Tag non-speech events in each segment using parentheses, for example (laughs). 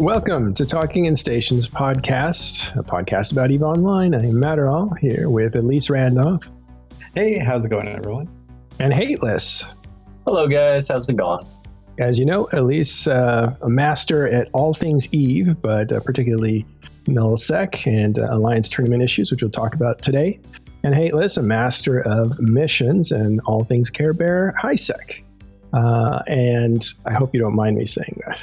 Welcome to Talking in Stations podcast, a podcast about EVE Online. I'm Matterall here with Elise Randolph. Hey, how's it going, everyone? And Hateless. Hello, guys. How's it going? As you know, Elise, uh, a master at all things Eve, but uh, particularly nullsec and uh, alliance tournament issues, which we'll talk about today. And Hateless, a master of missions and all things Care Bear HiSec. Uh, and I hope you don't mind me saying that.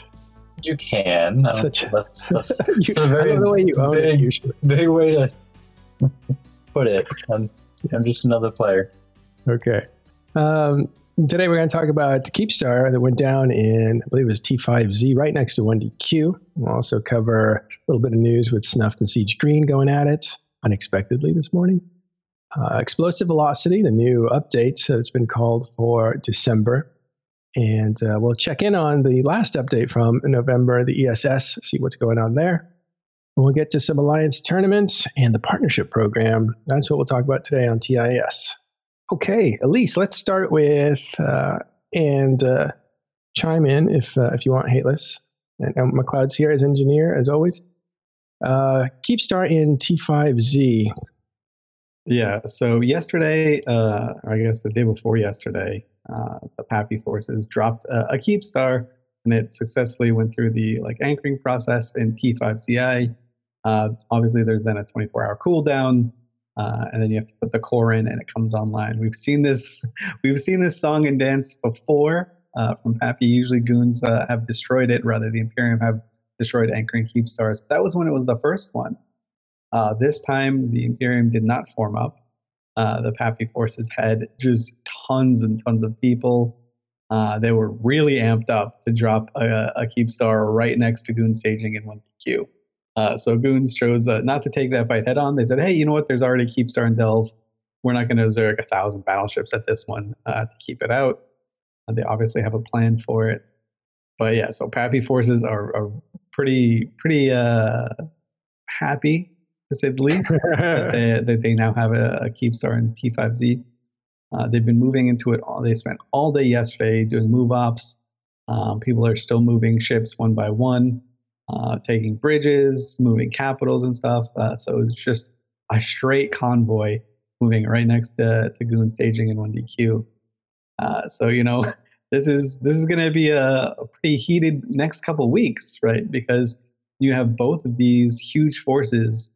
You can. Such a, that's, that's, (laughs) you, a very I don't know way you own big, it usually. Big way to (laughs) put it. I'm, I'm just another player. Okay. Um, today we're going to talk about Keepstar that went down in, I believe it was T5Z, right next to 1DQ. We'll also cover a little bit of news with Snuff and Siege Green going at it unexpectedly this morning. Uh, Explosive Velocity, the new update that's been called for December. And uh, we'll check in on the last update from November, the ESS, see what's going on there. And we'll get to some alliance tournaments and the partnership program. That's what we'll talk about today on TIS. Okay, Elise, let's start with uh, and uh, chime in if uh, if you want, Hateless. And, and McLeod's here as engineer, as always. Uh, Keepstar in T5Z. Yeah, so yesterday, uh, or I guess the day before yesterday, uh, the PAPI forces dropped a, a Keepstar, and it successfully went through the like anchoring process in T5CI. Uh, obviously, there's then a 24-hour cooldown, uh, and then you have to put the core in, and it comes online. We've seen this, (laughs) we've seen this song and dance before uh, from PAPI. Usually, goons uh, have destroyed it, rather the Imperium have destroyed anchoring Keepstars. But that was when it was the first one. Uh, this time, the Imperium did not form up. Uh, the PAPI forces had just tons and tons of people. Uh, they were really amped up to drop a, a keep star right next to Goon staging in 1DQ. Uh, so Goons chose not to take that fight head on. They said, hey, you know what? There's already keep star in Delve. We're not going to zerg a thousand battleships at this one uh, to keep it out. they obviously have a plan for it. But yeah, so PAPI forces are, are pretty pretty uh, happy to say the least, (laughs) that, they, they now have a, a Keepstar in T5Z. Uh, they've been moving into it all. They spent all day yesterday doing move ops. Um, people are still moving ships one by one, uh, taking bridges, moving capitals and stuff. Uh, so it's just a straight convoy moving right next to, to Goon staging in 1DQ. Uh, so you know (laughs) this is this is going to be a, a, pretty heated next couple weeks, right? Because you have both of these huge forces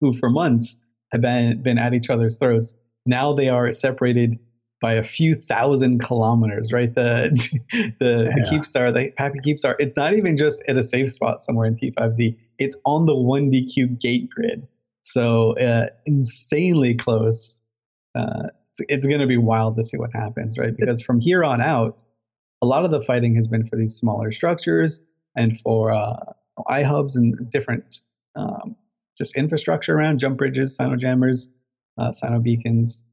who for months have been, been at each other's throats. Now they are separated by a few thousand kilometers, right? The (laughs) the, yeah. the Keepstar, the PAPI Keepstar, it's not even just at a safe spot somewhere in T5Z. It's on the 1DQ gate grid. So uh, insanely close. Uh, it's, it's going to be wild to see what happens, right? Because from here on out, a lot of the fighting has been for these smaller structures and for uh, iHubs and different um, just infrastructure around jump bridges, cyno jammers, uh, cyno beacons.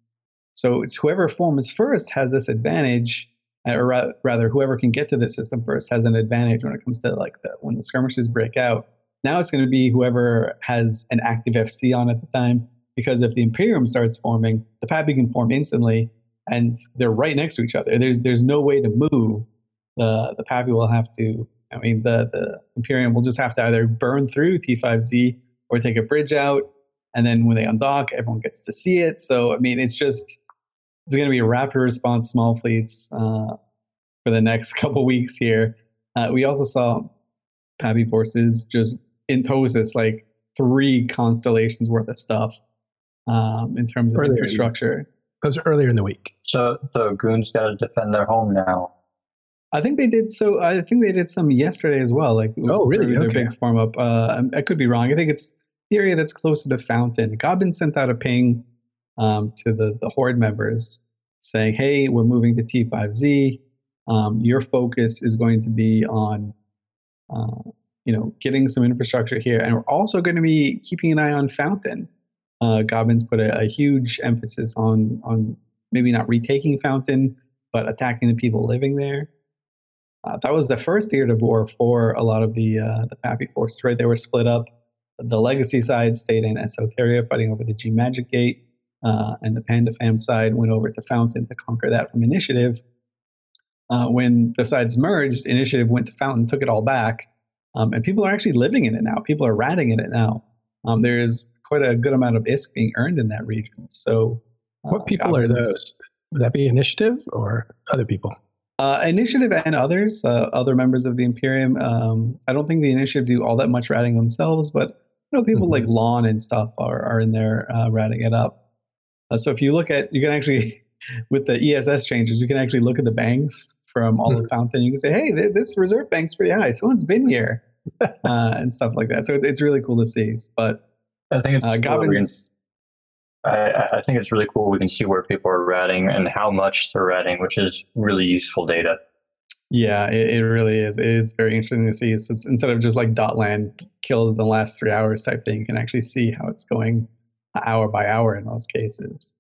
So it's whoever forms first has this advantage, uh, or ra- rather, whoever can get to the system first has an advantage when it comes to like the, when the skirmishes break out. Now it's going to be whoever has an active FC on at the time, because if the Imperium starts forming, the PAPI can form instantly, and they're right next to each other. There's there's no way to move. The the PAPI will have to. I mean, the the Imperium will just have to either burn through T5Z or take a bridge out. And then when they undock, everyone gets to see it. So, I mean, it's just, it's going to be a rapid response small fleets uh, for the next (laughs) couple weeks here. Uh, we also saw PAPI forces just entosis, like three constellations worth of stuff um, in terms of earlier infrastructure. Those earlier in the week. So, so Goon's got to defend their home now. I think they did. So I think they did some yesterday as well. Like oh, really? Their okay. big form up. Uh, I could be wrong. I think it's the area that's closer to Fountain. Goblin sent out a ping um, to the the Horde members saying, "Hey, we're moving to T5Z. Um, your focus is going to be on, uh, you know, getting some infrastructure here, and we're also going to be keeping an eye on Fountain." Uh, Gobbins put a, a huge emphasis on on maybe not retaking Fountain, but attacking the people living there. Uh, that was the first theater of war for a lot of the uh, the PAPI forces. Right, they were split up. The legacy side stayed in Esoteria, fighting over the G Magic Gate, uh, and the Panda Fam side went over to Fountain to conquer that from Initiative. Uh, when the sides merged, Initiative went to Fountain, took it all back, um, and people are actually living in it now. People are ratting in it now. Um, there's quite a good amount of ISK being earned in that region. So, uh, what people are those? Would that be initiative or other people? Uh, initiative and others, uh, other members of the Imperium. Um, I don't think the initiative do all that much ratting themselves, but you know, people mm-hmm. like Lawn and stuff are, are in there uh, ratting it up. Uh, so if you look at, you can actually, (laughs) with the ESS changes, you can actually look at the banks from all mm-hmm. Fountain. You can say, hey, th- this reserve bank's pretty high. Someone's been here (laughs) uh, and stuff like that. So it's really cool to see. But I think it's uh, Gobbins. I, I, think it's really cool. We can see where people are ratting and how much they're ratting, which is really useful data. Yeah, it, it really is. It is very interesting to see. So instead of just like Dotlan kills in the last three hours type thing, you can actually see how it's going hour by hour in most cases.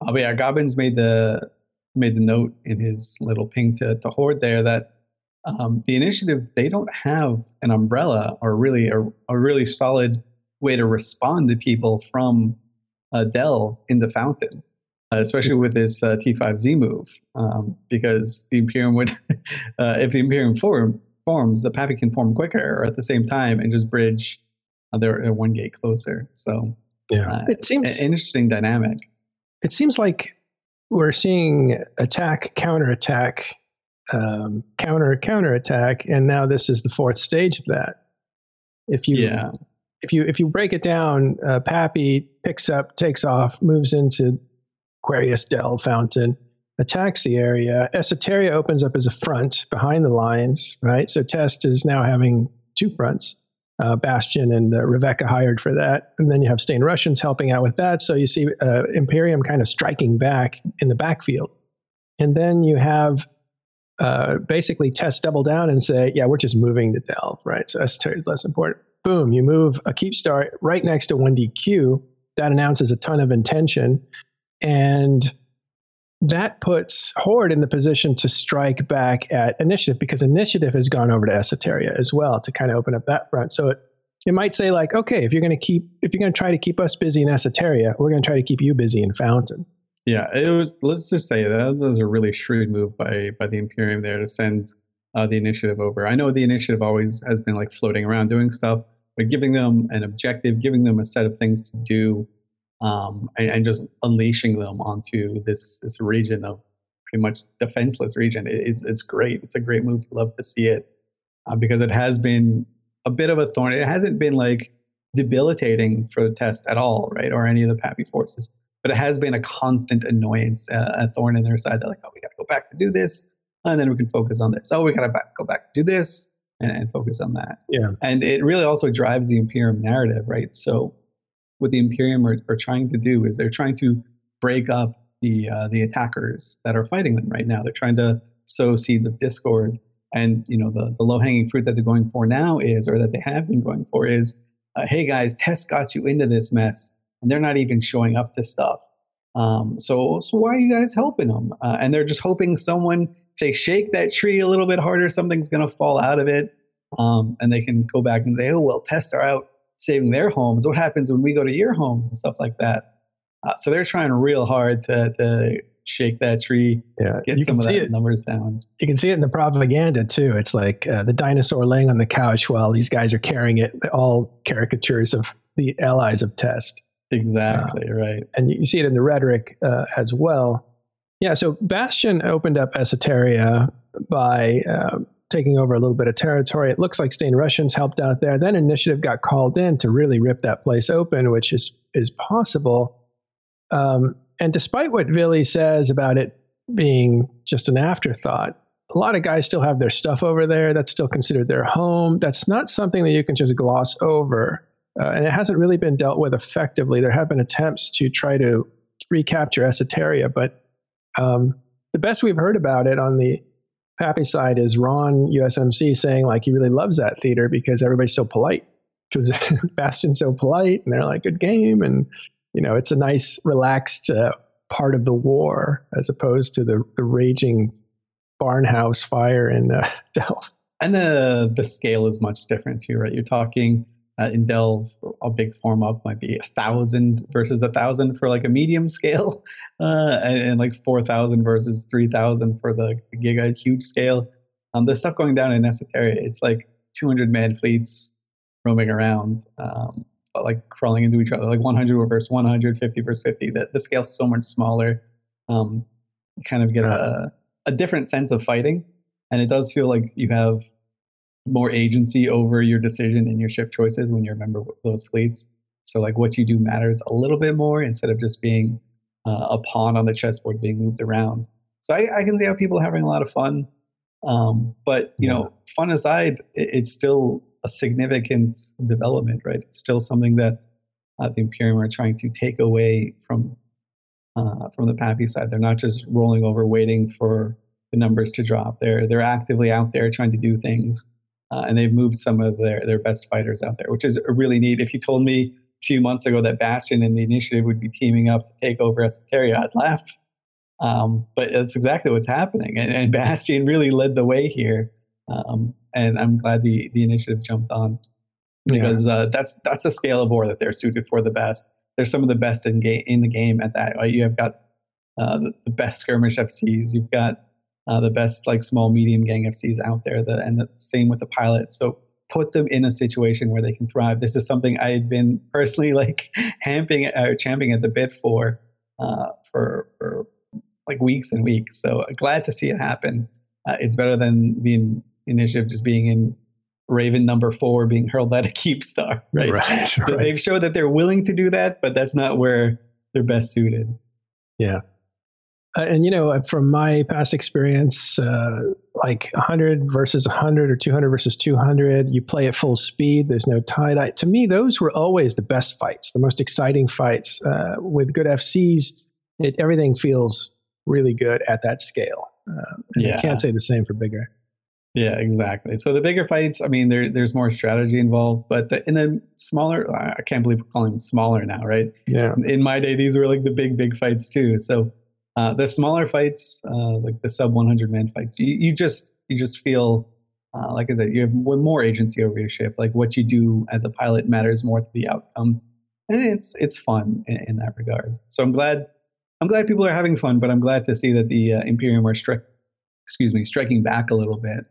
Uh, but yeah, Gobbins made the made the note in his little ping to, to Horde there that um, the initiative they don't have an umbrella or really a, a really solid way to respond to people from uh, Delve the Fountain, uh, especially with this uh, T5Z move, um, because the Imperium would, (laughs) uh, if the Imperium form, forms, the PAPI can form quicker or at the same time and just bridge uh, their, one gate closer. So yeah, uh, it seems an interesting dynamic. It seems like we're seeing attack, counter attack, um, counter counter attack, and now this is the fourth stage of that. If you yeah if you if you break it down, uh, PAPI picks up, takes off, moves into Aquarius Dell Fountain, attacks the area. Esoteria opens up as a front behind the lines, right? So Test is now having two fronts. Uh, Bastion and uh, Rebecca hired for that. And then you have Stain Russians helping out with that. So you see uh, Imperium kind of striking back in the backfield. And then you have uh, basically Test double down and say, yeah, we're just moving to Delve, right? So Esoteria is less important boom, you move a keep star right next to 1DQ. That announces a ton of intention. And that puts Horde in the position to strike back at Initiative because Initiative has gone over to Esoteria as well to kind of open up that front. So it, it might say like, okay, if you're going to keep, if you're going to try to keep us busy in Esoteria, we're going to try to keep you busy in Fountain. Yeah, it was. Let's just say that was a really shrewd move by by the Imperium there to send uh, the initiative over. I know the initiative always has been like floating around doing stuff, but giving them an objective, giving them a set of things to do, um, and, and, just unleashing them onto this this region of pretty much defenseless region. It, it's it's great. It's a great move. Love to see it uh, because it has been a bit of a thorn. It hasn't been like debilitating for the test at all, right, or any of the PAPI forces. But it has been a constant annoyance, uh, a thorn in their side. They're like, oh, we got to go back to do this, and then we can focus on this. Oh, we got to go back to do this, and, and focus on that. Yeah. And it really also drives the Imperium narrative, right? So what the Imperium are, are trying to do is they're trying to break up the uh, the attackers that are fighting them right now. They're trying to sow seeds of discord. And you know the, the low hanging fruit that they're going for now is, or that they have been going for, is, uh, hey guys, Test got you into this mess, and they're not even showing up to stuff. Um, so so why are you guys helping them? Uh, and they're just hoping someone if they shake that tree a little bit harder, something's going to fall out of it. Um, and they can go back and say, oh, well, Test are out saving their homes. What happens when we go to your homes and stuff like that? Uh, so they're trying real hard to, to shake that tree, yeah, get some of that it. numbers down. You can see it in the propaganda too. It's like uh, the dinosaur laying on the couch while these guys are carrying it. All caricatures of the allies of Test. Exactly uh, right, and you see it in the rhetoric uh, as well. Yeah, so Bastion opened up Esoteria by um, taking over a little bit of territory. It looks like Stained Russians helped out there. Then Initiative got called in to really rip that place open, which is is possible. Um, and despite what Vily says about it being just an afterthought, a lot of guys still have their stuff over there. That's still considered their home. That's not something that you can just gloss over. Uh, and it hasn't really been dealt with effectively. There have been attempts to try to recapture Esoteria, but um, the best we've heard about it on the PAPI side is Ron USMC saying like he really loves that theater because everybody's so polite. Because (laughs) Bastion's so polite and they're like good game and you know it's a nice relaxed uh, part of the war as opposed to the, the raging barnhouse fire in uh, (laughs) Delve. And the the scale is much different too, right? You're talking uh, in Delve, a big form up might be a thousand versus a thousand for like a medium (laughs) scale, uh, and, and, like four thousand versus three thousand for the giga huge scale. Um, the stuff going down in Esoteria, it's like 200 man fleets roaming around, um, like crawling into each other, like 100 versus 100, 50 versus 50. The, the scale's so much smaller. Um, kind of get a, a different sense of fighting. And it does feel like you have more agency over your decision and your ship choices when you're a member of those fleets. So, like, what you do matters a little bit more instead of just being uh, a pawn on the chessboard being moved around. So, I, I, can see how people are having a lot of fun. Um, but, you know, fun aside, it, it's still a significant development, right? It's still something that uh, the Imperium are trying to take away from uh, from the PAPI side. They're not just rolling over, waiting for the numbers to drop. They're they're actively out there trying to do things, uh, and they've moved some of their their best fighters out there, which is really neat. If you told me a few months ago that Bastion and the Initiative would be teaming up to take over Esoteria, I'd laugh. Um, but that's exactly what's happening, and, and (laughs) Bastion really led the way here. Um, and I'm glad the the Initiative jumped on because yeah. uh, that's that's a scale of war that they're suited for the best they're some of the best in game in the game at that. You have got uh, the, the, best skirmish FCs. You've got uh, the best like small medium gang FCs out there. The, and the same with the pilots. So put them in a situation where they can thrive. This is something I had been personally like (laughs) hamping or uh, champing at the bit for uh, for for like weeks and weeks. So glad to see it happen. Uh, it's better than the initiative just being in Raven number four being hurled at a (laughs) keep star, right? right, right. They've shown that they're willing to do that, but that's not where they're best suited. Yeah. Uh, and, you know, from my past experience, uh, like 100 versus 100 or 200 versus 200, you play at full speed, there's no TiDi. To me, those were always the best fights, the most exciting fights. Uh, with good FCs, it, everything feels really good at that scale. Uh, yeah. You can't say the same for bigger. Yeah, exactly. So the bigger fights, I mean, there, there's more strategy involved, but the, in the smaller, I can't believe we're calling them smaller now, right? Yeah. In my day, these were like the big, big fights too. So uh, the smaller fights, uh, like the sub 100 man fights, you, you just you just feel uh, like I said, you have more agency over your ship. Like what you do as a pilot matters more to the outcome, and it's it's fun in, in that regard. So I'm glad I'm glad people are having fun, but I'm glad to see that the uh, Imperium are stri- excuse me striking back a little bit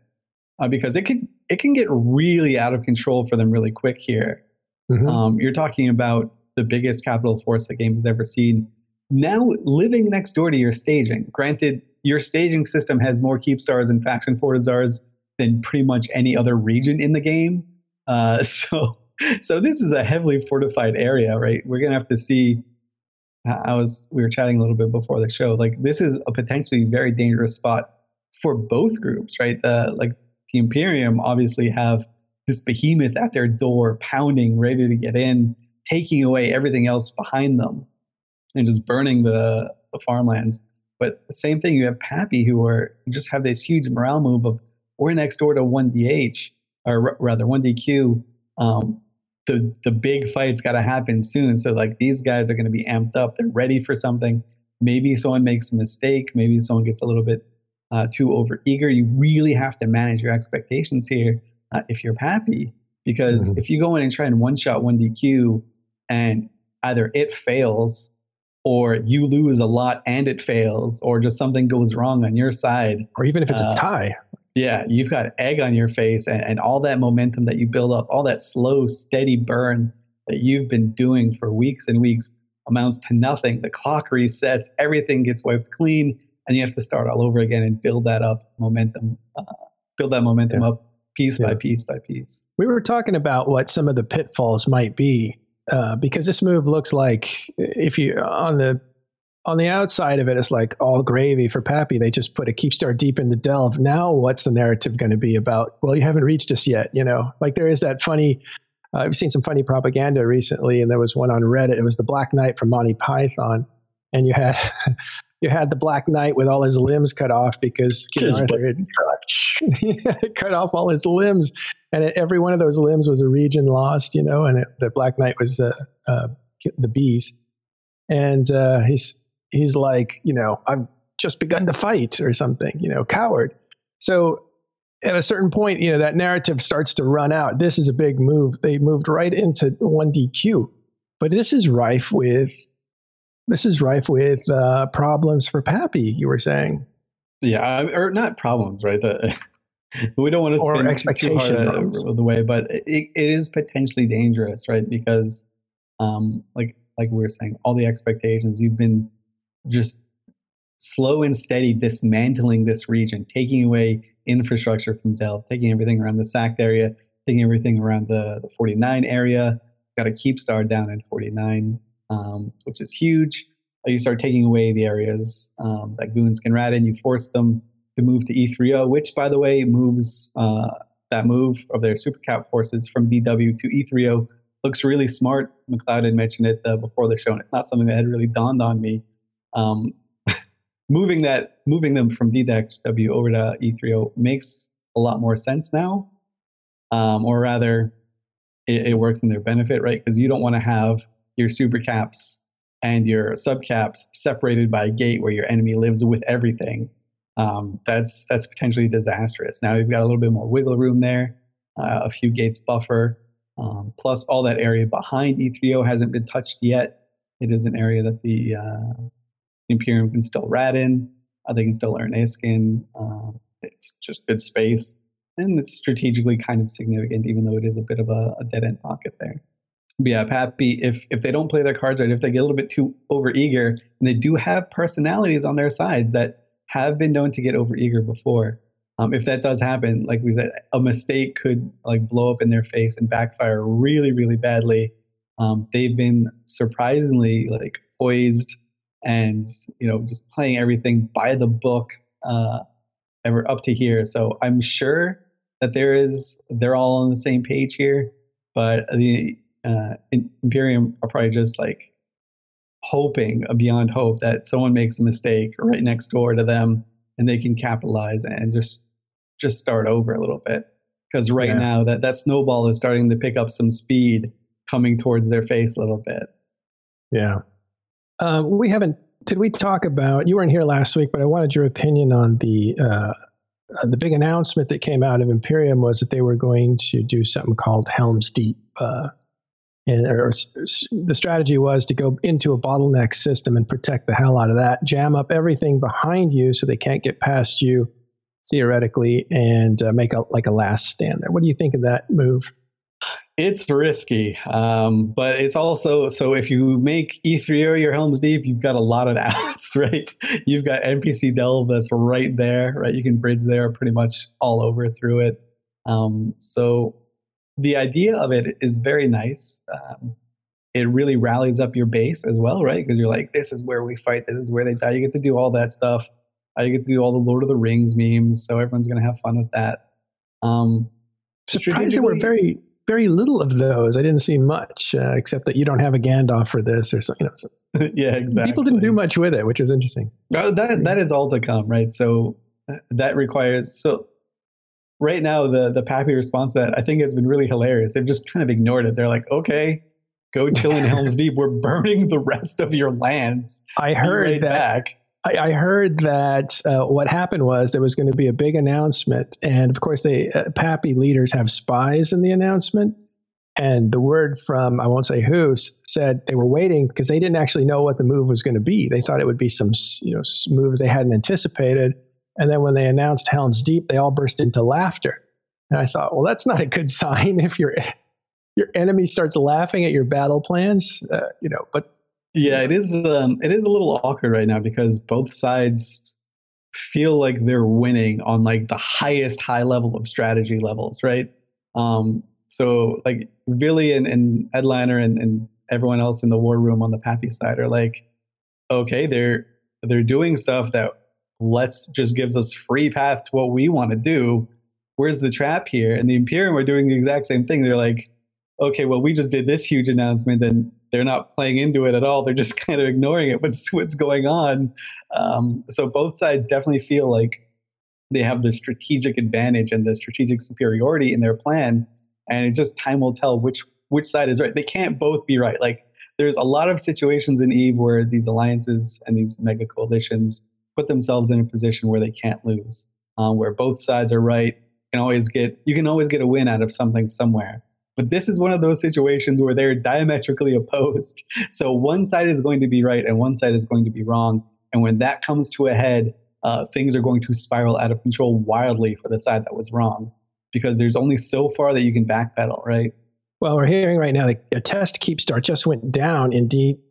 uh, because it can it can get really out of control for them really quick here. Mm-hmm. Um, you're talking about the biggest capital force the game has ever seen. Now living next door to your staging. Granted, your staging system has more keep stars and faction fortizars than pretty much any other region in the game. Uh, (laughs) so so this is a heavily fortified area, right? We're gonna have to see. I was we were chatting a little bit before the show. Like this is a potentially very dangerous spot for both groups, right? The like the Imperium obviously have this behemoth at their door, pounding, ready to get in, taking away everything else behind them, and just burning the, the farmlands. But the same thing, you have PAPI, who are just have this huge morale move of we're next door to one DH, or r- rather one DQ. Um, the the big fight's got to happen soon. So like these guys are going to be amped up. They're ready for something. Maybe someone makes a mistake. Maybe someone gets a little bit uh, too over eager. You really have to manage your expectations here uh, if you're PAPI, Because mm-hmm. if you go in and try and one shot one DQ and either it fails or you lose a lot and it fails or just something goes wrong on your side. Or even if it's uh, a tie. Yeah, you've got egg on your face and, and all that momentum that you build up, all that slow, steady burn that you've been doing for weeks and weeks amounts to nothing. The clock resets, everything gets wiped clean and you have to start all over again and build that up momentum, uh, build that momentum yeah. up piece yeah. by piece by piece. We were talking about what some of the pitfalls might be uh, because this move looks like if you on the on the outside of it, it's like all gravy for PAPI. They just put a keepstar deep in the delve. Now, what's the narrative going to be about? Well, you haven't reached us yet. You know, like there is that funny. Uh, I've seen some funny propaganda recently, and there was one on Reddit. It was the Black Knight from Monty Python, and you had (laughs) you had the Black Knight with all his limbs cut off because King Arthur had (laughs) cut off all his limbs, and it, every one of those limbs was a region lost, you know. And it, the Black Knight was uh, uh, the bees, and uh, he's he's like, you know, I've just begun to fight or something, you know, coward. So at a certain point, you know, that narrative starts to run out. This is a big move. They moved right into one DQ, but this is rife with this is rife with uh, problems for PAPI. You were saying, yeah, or not problems, right? The (laughs) we don't want to or expectation too hard of the way, but it, it is potentially dangerous, right? Because, um, like like we were saying, all the expectations you've been just slow and steady dismantling this region, taking away infrastructure from Delve, taking everything around the sacked area, taking everything around the, the 49 area. Got a keep star down in 49, um, which is huge. You start taking away the areas um, that goons can rat in. You force them to move to E3O, which, by the way, moves uh, that move of their super cap forces from DW to E3O. Looks really smart. McLeod had mentioned it uh, before the show, and it's not something that had really dawned on me. Um, (laughs) moving that, moving them from DW over to E3O makes a lot more sense now, um, or rather, it, it works in their benefit, right? Because you don't want to have your super caps and your subcaps separated by a gate where your enemy lives with everything um, that's that's potentially disastrous. Now you've got a little bit more wiggle room there, uh, a few gates buffer, um, plus all that area behind E3O hasn't been touched yet. It is an area that the uh, Imperium can still rat in. Uh, they can still earn ISK in. Uh, it's just good space, and it's strategically kind of significant, even though it is a bit of a, a dead end pocket there. Yeah, PAPI, if if they don't play their cards right, if they get a little bit too over eager, and they do have personalities on their sides that have been known to get overeager before. Um, if that does happen, like we said, a mistake could like blow up in their face and backfire really, really badly. Um, they've been surprisingly like poised and you know just playing everything by the book uh, ever up to here. So I'm sure that there is they're all on the same page here, but the uh, Imperium are probably just like hoping beyond hope that someone makes a mistake right next door to them and they can capitalize and just just start over a little bit. Because right yeah. now that that snowball is starting to pick up some speed coming towards their face a little bit. Yeah. Um, we haven't did we talk about you weren't here last week but i wanted your opinion on the uh, uh, the big announcement that came out of imperium was that they were going to do something called helms deep uh, and or, the strategy was to go into a bottleneck system and protect the hell out of that, jam up everything behind you so they can't get past you theoretically, and uh, make a like a last stand there. What do you think of that move? It's risky, um, but it's also so if you make E3O your Helms Deep, you've got a lot of (laughs) outs, right? You've got NPC Delve that's right there, right? You can bridge there pretty much all over through it. Um, so the idea of it is very nice. Um, it really rallies up your base as well, right? Because you're like, this is where we fight, this is where they die. You get to do all that stuff. Uh, you get to do all the Lord of the Rings memes, so everyone's going to have fun with that. Um, Surprised there were very, very little of those. I didn't see much, uh, except that you don't have a Gandalf for this or something. You know, so (laughs) yeah, exactly. People didn't do much with it, which is interesting. Oh, that that is all to come, right? So uh, that requires so right now the the PAPI response that I think has been really hilarious. They've just kind of ignored it. They're like, okay, go chill in Helm's Deep. We're burning the rest of your lands. I heard right that. Back. I, I heard that uh, what happened was there was going to be a big announcement, and of course, they uh, PAPI leaders have spies in the announcement. And the word from I won't say who said they were waiting because they didn't actually know what the move was going to be. They thought it would be some you know move they hadn't anticipated and then when they announced Helm's Deep, they all burst into laughter. And I thought, well, that's not a good (laughs) sign if your your enemy starts laughing at your battle plans, uh, you know. But yeah, it is um, it is a little awkward right now because both sides feel like they're winning on like the highest high level of strategy levels, right? Um, so like Vily and, and Headliner and, and everyone else in the war room on the PAPI side are like, okay, they're they're doing stuff that let's just gives us free path to what we want to do. Where's the trap here? And the Imperium are doing the exact same thing. They're like, okay, well, we just did this huge announcement and they're not playing into it at all. They're just (laughs) kind of ignoring it. What's what's going on? Um, so both sides definitely feel like they have the strategic advantage and the strategic superiority in their plan. And it just time will tell which which side is right. They can't both be right. Like there's a lot of situations in Eve where these alliances and these mega coalitions put themselves in a position where they can't lose, um, where both sides are right. Can always get you can always get a win out of something somewhere. But this is one of those situations where they're diametrically (laughs) opposed. So one side is going to be right and one side is going to be wrong. And when that comes to a head, uh, things are going to spiral out of control wildly for the side that was wrong because there's only so far that you can backpedal, right? Well, we're hearing right now that a test keep start just went down in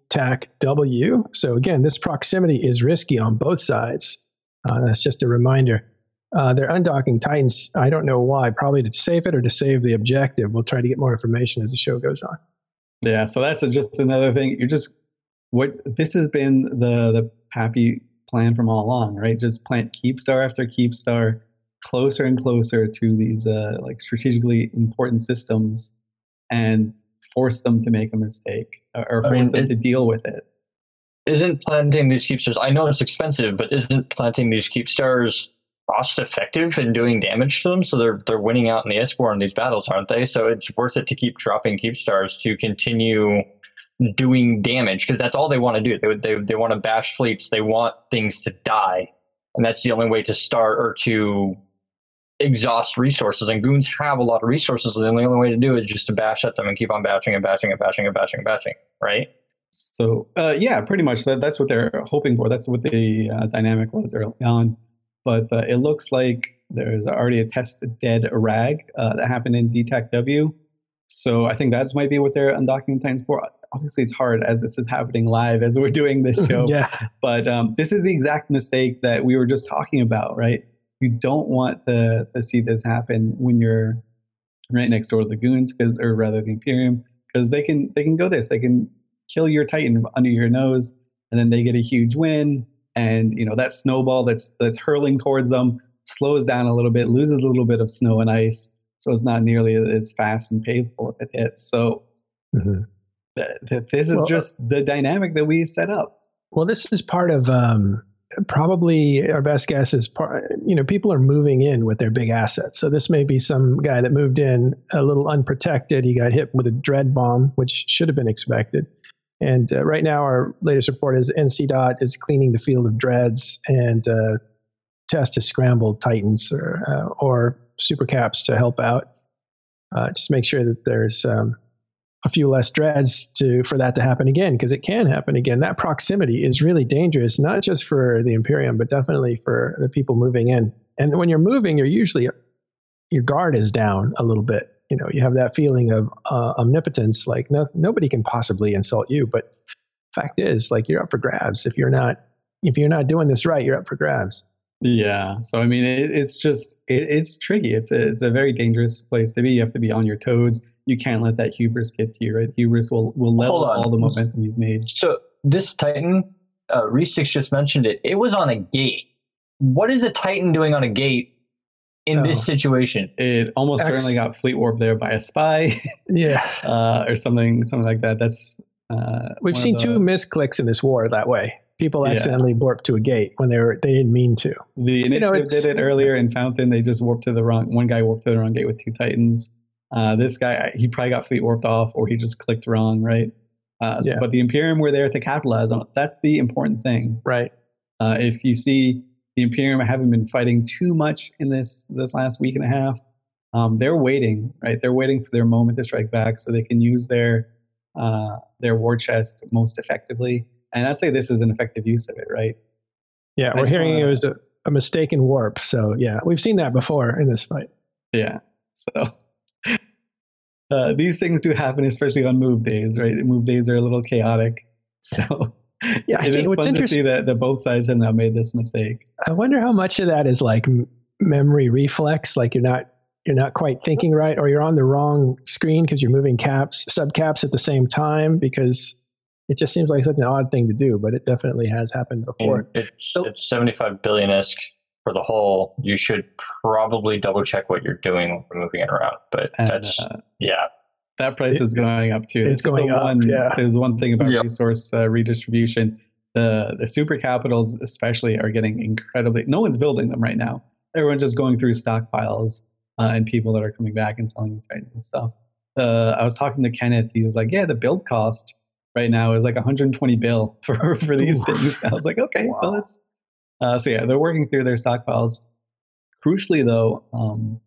DTAC W. So again, this proximity is risky on both sides. Uh, that's just a reminder. Uh, they're undocking Titans. I don't know why. Probably to save it or to save the objective. We'll try to get more information as the show goes on. Yeah, so that's just another thing. You're just what this has been the the PAPI plan from all along, right? Just plant keep star after keep star closer and closer to these uh, like strategically important systems and force them to make a mistake Uh, or force I mean, them to deal with it. Isn't planting these keep stars? I know it's expensive, but isn't planting these keep stars cost effective in doing damage to them? So they're they're winning out in the S war in these battles, aren't they? So it's worth it to keep dropping keep stars to continue doing damage because that's all they want to do. They, they, they want to bash fleets. They want things to die. And that's the only way to start or to exhaust resources. And goons have a lot of resources. And the only way to do it is just to bash at them and keep on bashing and bashing and bashing and bashing and bashing, right? So, uh, yeah, pretty much that, that's what they're hoping for. That's what the uh, dynamic was early on. But uh, it looks like there's already a test dead rag uh, that happened in DTAC W. So I think that's might be what they're undocking times for obviously it's hard as this is happening live as we're doing this (laughs) show. yeah. But um, this is the exact mistake that we were just talking about, right? You don't want to, to see this happen when you're right next door to the goons, because or rather the Imperium, because they can they can go this, they can kill your Titan under your nose, and then they get a huge win, and you know that snowball that's that's hurling towards them slows down a little bit, loses a little bit of snow and ice, so it's not nearly as fast and painful if it hits. So. Mm-hmm that this is well, just the dynamic that we set up. Well, this is part of um, probably our best guess is part. You know, people are moving in with their big assets. So this may be some guy that moved in a little unprotected. He got hit with a dread bomb, which should have been expected. And uh, right now, our latest report is NC Dot is cleaning the field of dreads and uh, test to scramble titans or uh, or super caps to help out. Uh, just make sure that there's um, a few less dreads to for that to happen again because it can happen again. That proximity is really dangerous, not just for the Imperium, but definitely for the people moving in. And when you're moving, you're usually your guard is down a little bit. You know, you have that feeling of uh, omnipotence, like no, nobody can possibly insult you. But fact is, like you're up for grabs if you're not if you're not doing this right. You're up for grabs. Yeah. So I mean, it, it's just it, it's tricky. It's a it's a very dangerous place to be. You have to be on your toes you can't let that hubris get to you, right? Hubris will will level all the momentum you've made. So this Titan, uh, Reese just mentioned it. It was on a gate. What is a Titan doing on a gate in oh, this situation? It almost X. certainly got fleet warp there by a spy. (laughs) yeah, uh, or something something like that. That's uh, we've seen the, two misclicks in this war that way. People accidentally yeah. warped to a gate when they were they didn't mean to. The initiative you know, did it earlier in Fountain. They just warped to the wrong. One guy warped to the wrong gate with two Titans. Uh, this guy, he probably got fleet warped off or he just clicked wrong, right? Uh, so, yeah. But the Imperium were there to capitalize on it. That's the important thing. Right. Uh, if you see the Imperium haven't been fighting too much in this this last week and a half, um, they're waiting, right? They're waiting for their moment to strike back so they can use their uh, their war chest most effectively. And I'd say this is an effective use of it, right? Yeah, I we're hearing wanna, it was a, a mistaken warp. So yeah, we've seen that before in this fight. Yeah. So uh, these things do happen, especially on move days, right? Move days are a little chaotic. (laughs) So yeah, it is fun to see that, that both sides have now made this mistake. I wonder how much of that is like memory reflex, like you're not you're not quite thinking right, or you're on the wrong screen because you're moving caps, subcaps at the same time because it just seems like such an odd thing to do, but it definitely has happened before. It's, it's 75 billion ISK for the whole, you should probably double check what you're doing when moving it around. But and, that's uh, yeah, that price it, is going up too. It's going up. One, yeah. There's one thing about yep. resource uh, redistribution. The the super capitals especially are getting incredibly. No one's building them right now. Everyone's just going through stockpiles uh, and people that are coming back and selling titans and stuff. Uh, I was talking to Kenneth. He was like, "Yeah, the build cost right now is like 120 bill (laughs) for for these Ooh. things." I was like, "Okay, wow. well, that's uh, so yeah, they're working through their stockpiles. Crucially, though, um,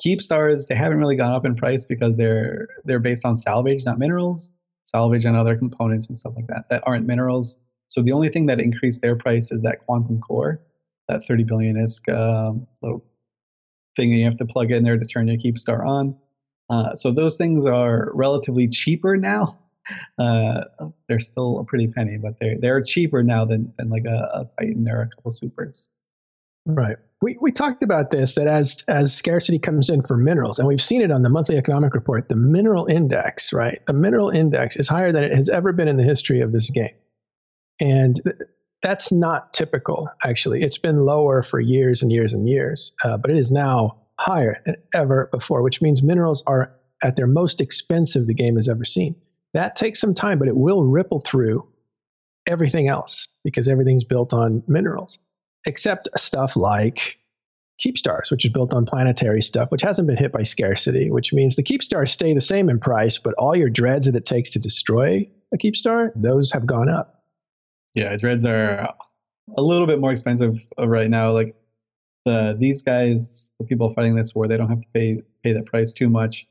keep stars they haven't really gone up in price because they're they're based on salvage, not minerals. Salvage and other components and stuff like that that aren't minerals. So the only thing that increased their price is that quantum core. that 30 billion ISK um, little thing that you have to plug in there to turn your keep star on. Uh, so those things are relatively cheaper now. (laughs) Uh, they're still a pretty penny, but they're they're cheaper now than than like a, a Titan or a couple supers. Right. We, we talked about this that as as scarcity comes in for minerals, and we've seen it on the monthly economic report, the mineral index, right? The mineral index is higher than it has ever been in the history of this game. And that's not typical, actually. It's been lower for years and years and years, uh, but it is now higher than ever before, which means minerals are at their most expensive the game has ever seen. That takes some time, but it will ripple through everything else because everything's built on minerals, except stuff like keep stars, which is built on planetary stuff, which hasn't been hit by scarcity, which means the keep stars stay the same in price, but all your dreads that it takes to destroy a keep star, those have gone up. Yeah, dreads are a little bit more expensive right now. Like the these guys, the people fighting this war, they don't have to pay pay the price too much.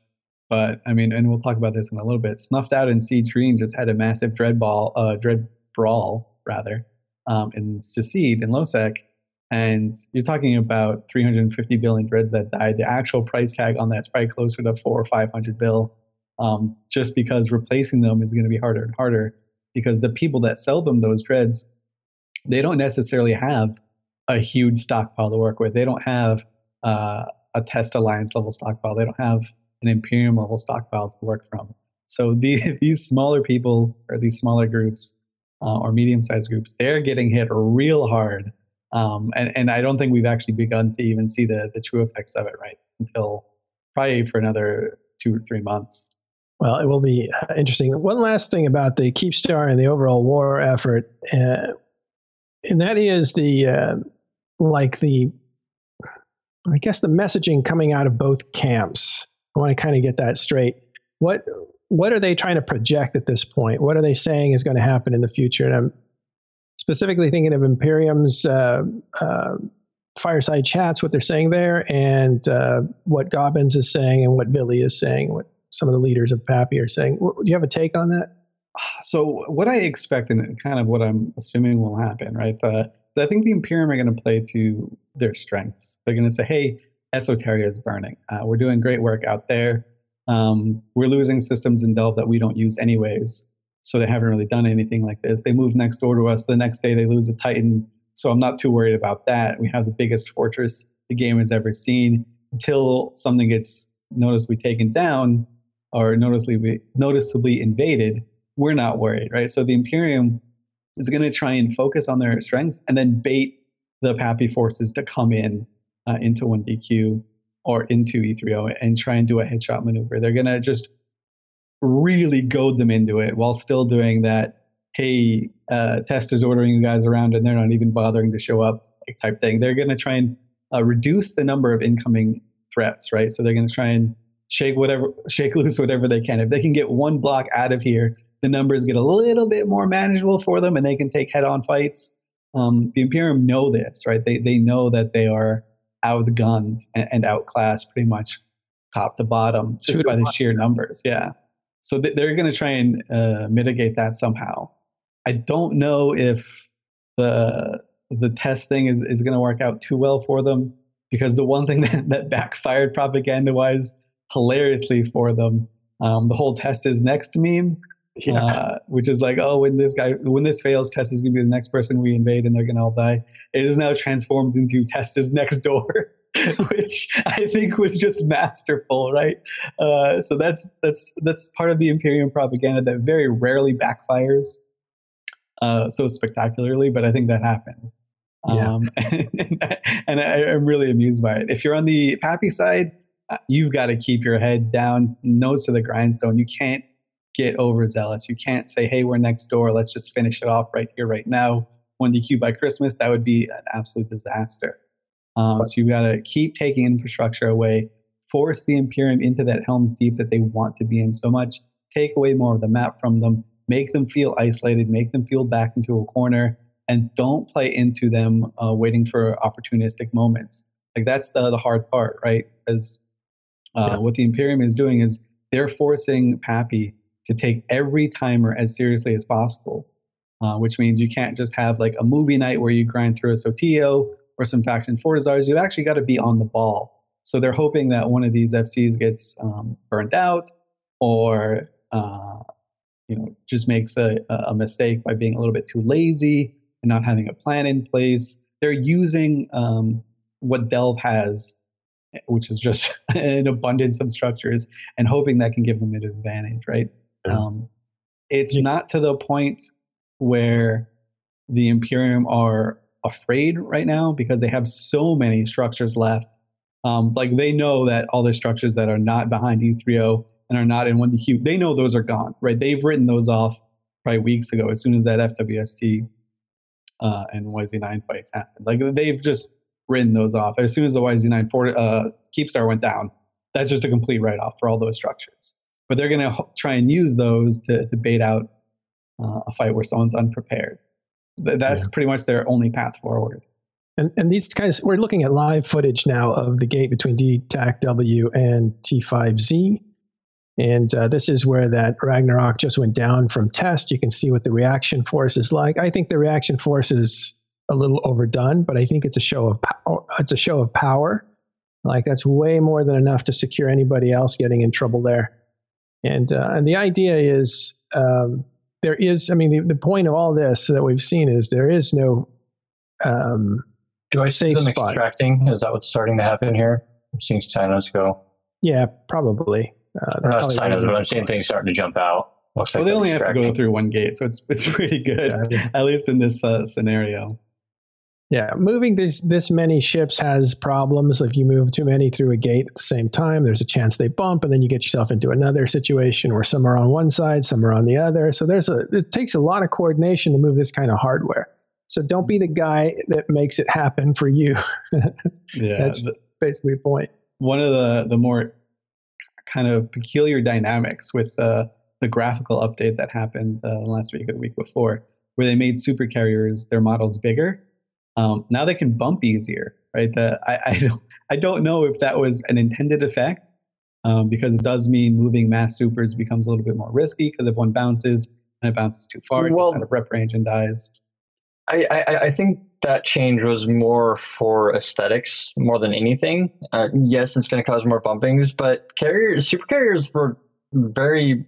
But I mean, and we'll talk about this in a little bit. Snuffed out and Siege Green just had a massive dread ball, uh, dread brawl rather, um, in Secede in Lowsec, and you're talking about 350 billion dreads that died. The actual price tag on that's probably closer to four or 500 bill, um, just because replacing them is going to be harder and harder because the people that sell them those dreads, they don't necessarily have a huge stockpile to work with. They don't have uh, a test alliance level stockpile. They don't have an Imperium level stockpile to work from. So the, (laughs) these smaller people or these smaller groups uh, or medium sized groups, they're getting hit real hard. Um, and, and I don't think we've actually begun to even see the, the true effects of it, right? Until probably for another two or three months. Well, it will be uh, interesting. One last thing about the Keepstar and the overall war effort, uh, and that is the uh, like the I guess the messaging coming out of both camps. I want to kind of get that straight. What what are they trying to project at this point? What are they saying is going to happen in the future? And I'm specifically thinking of Imperium's uh, uh, fireside chats, what they're saying there, and uh, what Gobbins is saying, and what Vily is saying, what some of the leaders of PAPI are saying. Do you have a take on that? So, what I expect and kind of what I'm assuming will happen, right? I think the Imperium are going to play to their strengths. They're going to say, hey, Esoteria is burning. Uh, we're doing great work out there. Um, we're losing systems in Delve that we don't use anyways. So they haven't really done anything like this. They move next door to us. The next day they lose a Titan. So I'm not too worried about that. We have the biggest fortress the game has ever seen. Until something gets noticeably taken down, or noticeably noticeably invaded, we're not worried, right? So the Imperium is going to try and focus on their strengths and then bait the PAPI forces to come in uh, into 1DQ or into E3O and try and do a headshot maneuver. They're going to just really goad them into it while still doing that, hey, uh, test is ordering you guys around and they're not even bothering to show up like type thing. They're going to try and uh, reduce the number of incoming threats, right? So they're going to try and shake whatever, shake loose whatever they can. If they can get one block out of here, the numbers get a little bit more manageable for them, and they can take head-on fights. Um, the Imperium know this, right? They they know that they are outgunned and, and outclassed pretty much top to bottom just by the sheer numbers. Yeah, so they're going to try and uh, mitigate that somehow. I don't know if the the test thing is, is going to work out too well for them because the one thing (laughs) that, that backfired propaganda wise hilariously for them. Um, the whole test is next meme, (laughs) yeah. uh, which is like, oh, when this guy, when this fails, test is going to be the next person we invade and they're going to all die. It is now transformed into test is next door. (laughs) which I think was just masterful, right? Uh, so that's that's that's part of the Imperium propaganda that very rarely backfires uh, so spectacularly, but I think that happened. Yeah. Um, and, (laughs) and I, am really amused by it. If you're on the PAPI side, uh, you've got to keep your head down, nose to the grindstone. You can't get overzealous. You can't say, hey, we're next door. Let's just finish it off right here, right now. 1DQ by Christmas, that would be an absolute disaster. Um, so you've got to keep taking infrastructure away, force the Imperium into that Helm's Deep that they want to be in so much, take away more of the map from them, make them feel isolated, make them feel back into a corner, and don't play into them uh, waiting for opportunistic moments. Like that's the, the hard part, right? As uh, yeah. What the Imperium is doing is they're forcing PAPI to take every timer as seriously as possible, uh, which means you can't just have like a movie night where you grind through a Sotiyo or some faction Fortizars, You've actually got to be on the ball. So they're hoping that one of these FCs gets um, burned out or uh, you know just makes a, a mistake by being a little bit too lazy and not having a plan in place. They're using um, what Delve has, which is just (laughs) an abundance of structures, and hoping that can give them an advantage, right? Yeah. Um, it's yeah. not to the point where the Imperium are afraid right now because they have so many structures left. Um, like they know that all the structures that are not behind E3O and are not in 1DQ, they know those are gone, right? They've written those off probably weeks ago as soon as that FWST uh, and YZ9 fights happened. Like they've just written those off. As soon as the YZ9 for, uh, Keepstar went down, that's just a complete write off for all those structures. But they're going to try and use those to, to bait out uh, a fight where someone's unprepared. That's yeah. pretty much their only path forward. And, and these guys, we're looking at live footage now of the gate between DTAC-W and T5Z. And uh, this is where that Ragnarok just went down from test. You can see what the reaction force is like. I think the reaction force is a little overdone, but I think it's a show of power. It's a show of power. Like that's way more than enough to secure anybody else getting in trouble there. And uh, and the idea is um, there is. I mean, the, the point of all this that we've seen is there is no. Um, Do I see them spot. extracting? Is that what's starting to happen here? I'm seeing cynos go. Yeah, probably. Uh, not cynos, but I'm seeing things starting to jump out. Looks well, like they only have to go through one gate, so it's it's (laughs) pretty good, yeah. at least in this uh, scenario. Yeah, moving this this many ships has problems. If you move too many through a gate at the same time, there's a chance they bump, and then you get yourself into another situation where some are on one side, some are on the other. So there's a it takes a lot of coordination to move this kind of hardware. So don't be the guy that makes it happen for you. (laughs) yeah, that's the, basically the point. One of the the more kind of peculiar dynamics with uh, the graphical update that happened uh, last week or the week before, where they made super carriers their models bigger um, now they can bump easier, right? The, I, I, (laughs) don't, I don't know if that was an intended effect um, because it does mean moving mass supers becomes a little bit more risky because if one bounces and it bounces too far, it well, gets out of rep range and dies. I, I, I, think that change was more for aesthetics more than anything. Uh, yes, it's going to cause more bumpings, but carriers, super carriers were very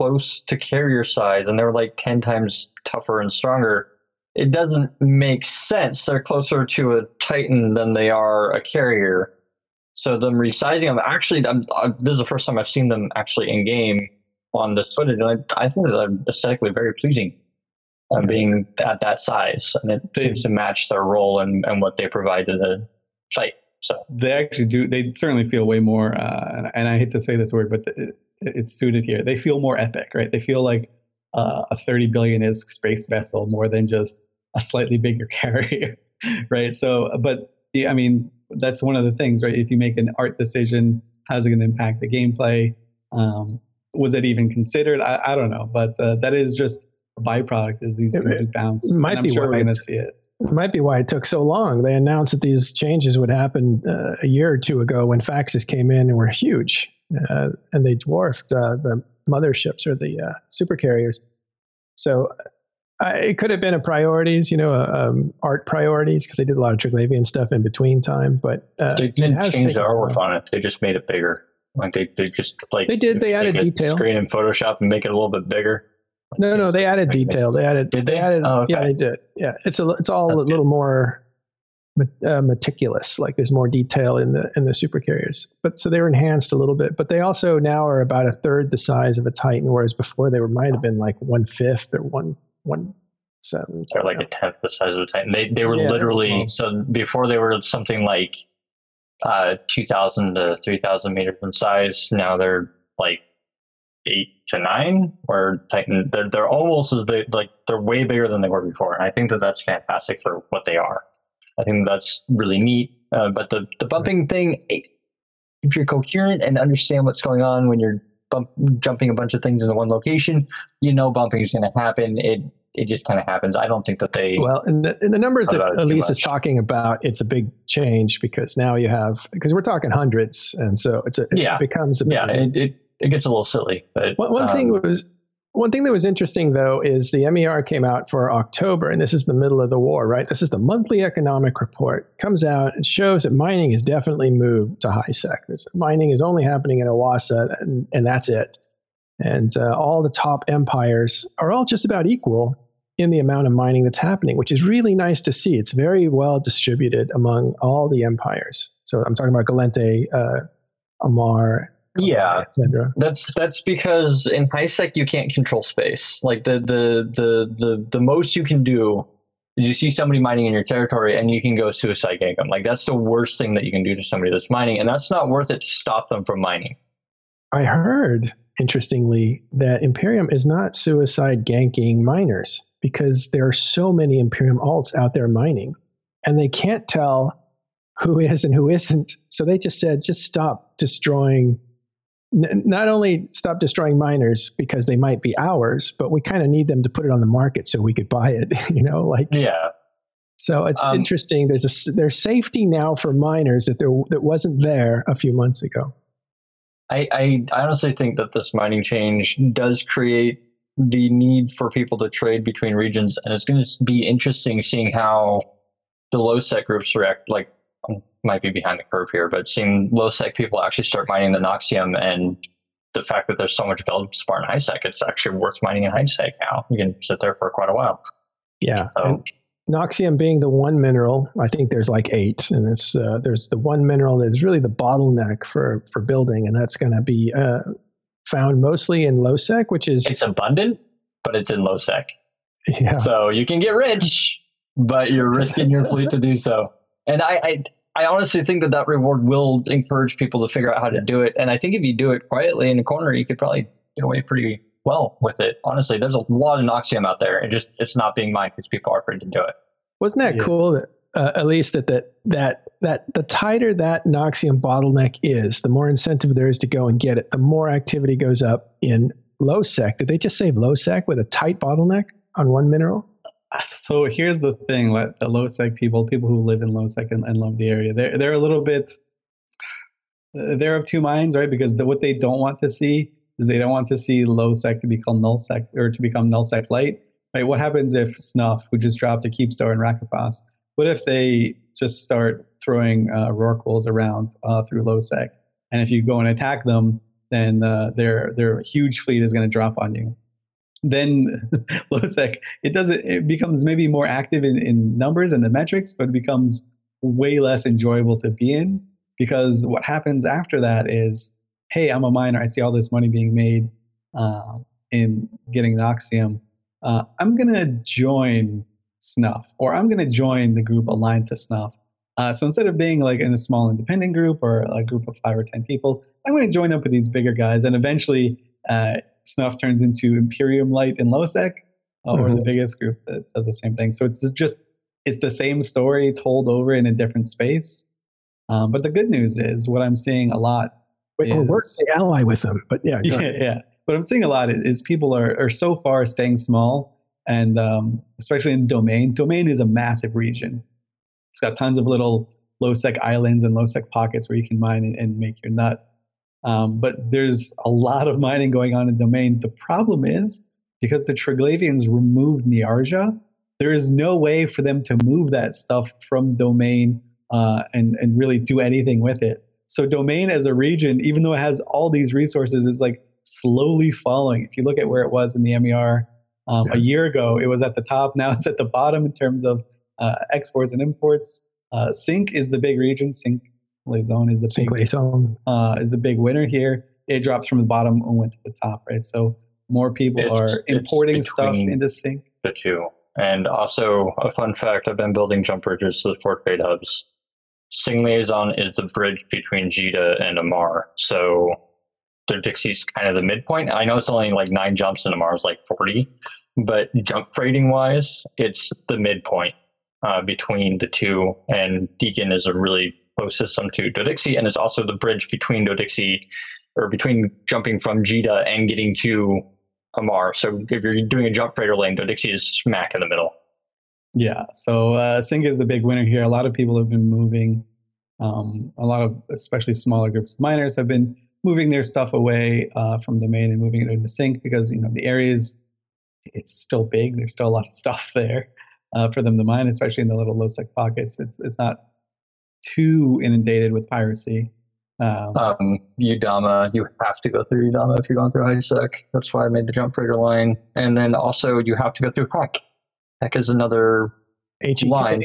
close to carrier size and they were like 10 times tougher and stronger it doesn't make sense. They're closer to a Titan than they are a carrier. So them resizing them, actually, I'm, I'm, this is the first time I've seen them actually in game on this footage, and I, I think they're aesthetically very pleasing. Um, being at that size, and it they, seems to match their role and, and what they provide to the fight. So they actually do. They certainly feel way more. Uh, and I hate to say this word, but it, it's suited here. They feel more epic, right? They feel like uh, a 30 billion is space vessel more than just a slightly bigger (laughs) carrier, right? So, but I mean, that's one of the things, right? If you make an art decision, how's it going to impact the gameplay? Um, was it even considered? I, I don't know, but uh, that is just a byproduct. Is these things do bounce? Might be sure we're going to see it. It might be why it took so long. They announced that these changes would happen uh, a year or two ago when faxes came in and were huge, uh, and they dwarfed uh, the motherships or the uh, super carriers. So uh, it could have been a priorities, you know, uh, um, art priorities because they did a lot of Triglavian stuff in between time. But uh, they didn't change the artwork on it; they just made it bigger. Like they, they just like they did. They added detail. Screen in Photoshop and make it a little bit bigger. No, no, they added detail. They added. Did they? they added, oh, okay. Yeah, they did. Yeah, it's a it's all That's a little good. more uh, meticulous. Like there's more detail in the in the super carriers. But so they were enhanced a little bit. But they also now are about a third the size of a Titan, whereas before they were might have been like one fifth or one one seven. They're like a tenth the size of a Titan. They they were yeah, literally so before they were something like uh, two thousand to three thousand meters in size. Now they're like eight to nine. or Titan they're they're almost as big, like they're way bigger than they were before. And I think that that's fantastic for what they are. I think that's really neat. Uh, but the the bumping thing, if you're coherent and understand what's going on when you're bump, jumping a bunch of things into one location, you know bumping is going to happen. It it just kind of happens. I don't think that they. Well, in the, in the numbers that Elise is talking about, it's a big change because now you have because we're talking hundreds, and so it's a, it yeah. becomes a yeah. It, it, it gets a little silly. But one, one um, thing was One thing that was interesting, though, is the MER came out for October, and this is the middle of the war, right? This is the monthly economic report. Comes out and shows that mining has definitely moved to high sec. This mining is only happening in Owasso, and, and that's it. And uh, all the top empires are all just about equal in the amount of mining that's happening, which is really nice to see. It's very well distributed among all the empires. So I'm talking about Gallente, uh, Amarr, yeah, that's that's because in HiSec you can't control space. Like the the the the the most you can do is you see somebody mining in your territory and you can go suicide gank them. Like that's the worst thing that you can do to somebody that's mining, and that's not worth it to stop them from mining. I heard, interestingly, that Imperium is not suicide ganking miners because there are so many Imperium alts out there mining, and they can't tell who is and who isn't. So they just said, just stop destroying n- not only stop destroying miners because they might be ours, but we kind of need them to put it on the market so we could buy it. (laughs) you know, like yeah. So it's um, interesting. There's a there's safety now for miners that there that wasn't there a few months ago. I, I, I honestly think that this mining change does create the need for people to trade between regions, and it's going to be interesting seeing how the low sec groups react. Like might be behind the curve here, but seeing low sec people actually start mining the Nocxium and the fact that there's so much Feldspar in high sec, it's actually worth mining in high sec now. You can sit there for quite a while. Yeah. So, Nocxium being the one mineral, I think there's like eight, and it's uh, there's the one mineral that is really the bottleneck for for building, and that's going to be uh, found mostly in low sec, which is it's abundant, but it's in low sec. Yeah. So you can get rich, but you're risking your fleet to do so. And I, I I honestly think that that reward will encourage people to figure out how to do it. And I think if you do it quietly in a corner, you could probably get away pretty well with it. Honestly, there's a lot of Nocxium out there, and just it's not being mined because people are afraid to do it. Wasn't that yeah. cool? That, uh, at least that that that that the tighter that Nocxium bottleneck is, the more incentive there is to go and get it. The more activity goes up in low sec. Did they just save low sec with a tight bottleneck on one mineral? So here's the thing: what the low sec people, people who live in low sec and, and love the area, they're they're a little bit they're of two minds, right? Because the, what they don't want to see is they don't want to see low sec to become null sec or to become null sec light. Right? What happens if Snuff, who just dropped a Keepstar in Rakapas, what if they just start throwing uh, Rorquals around uh, through low sec? And if you go and attack them, then uh, their their huge fleet is going to drop on you then (laughs) low sec it doesn't, it becomes maybe more active in, in numbers and the metrics, but it becomes way less enjoyable to be in because what happens after that is, hey, I'm a miner. I see all this money being made uh, in getting Nocxium. Uh, I'm going to join Snuff or I'm going to join the group aligned to Snuff. Uh, so instead of being like in a small independent group or a group of five or 10 people, I'm going to join up with these bigger guys. And eventually, uh, Snuff turns into Imperium Light in Lowsec, uh, mm-hmm. or the mm-hmm. biggest group that does the same thing. So it's just it's the same story told over in a different space. Um, but the good news is what I'm seeing a lot. Wait, is, work the ally with them, but yeah, yeah, yeah. What I'm seeing a lot is, is people are are so far staying small, and um, especially in domain. Domain is a massive region. It's got tons of little low sec islands and low sec pockets where you can mine and, and make your nut. Um, but there's a lot of mining going on in domain. The problem is because the Triglavians removed Niarja, there is no way for them to move that stuff from domain uh, and and really do anything with it. So domain as a region, even though it has all these resources, is like slowly falling. If you look at where it was in the MER um, yeah. a year ago, it was at the top. Now it's at the bottom in terms of uh, exports and imports. Uh, Sinq is the big region. Sinq Laison is the big uh, is the big winner here. It drops from the bottom and went to the top, right? So more people it's, are importing stuff into Sinq. The two. And also a fun fact: I've been building jump bridges to the Fort Bait hubs. Sinq Laison is the bridge between Jita and Amarr. So the Dixie's kind of the midpoint. I know it's only like nine jumps and Amarr's like 40, but jump freighting wise, it's the midpoint uh, between the two. And Deacon is a really close system to Dodixie, and it's also the bridge between Dodixie or between jumping from Jita and getting to Amarr. So if you're doing a jump freighter lane, Dodixie is smack in the middle. Yeah, so uh, Sinq is the big winner here. A lot of people have been moving. Um, a lot of, especially smaller groups of miners, have been moving their stuff away uh, from domain and moving it into Sinq because you know the areas it's still big. There's still a lot of (laughs) stuff there uh, for them to mine, especially in the little low sec pockets. It's it's not too inundated with piracy. Um, um, Uedama, you have to go through Uedama if you're going through HiSec. That's why I made the jump freighter line. And then also you have to go through Hek. Hek is another H-E-K. line.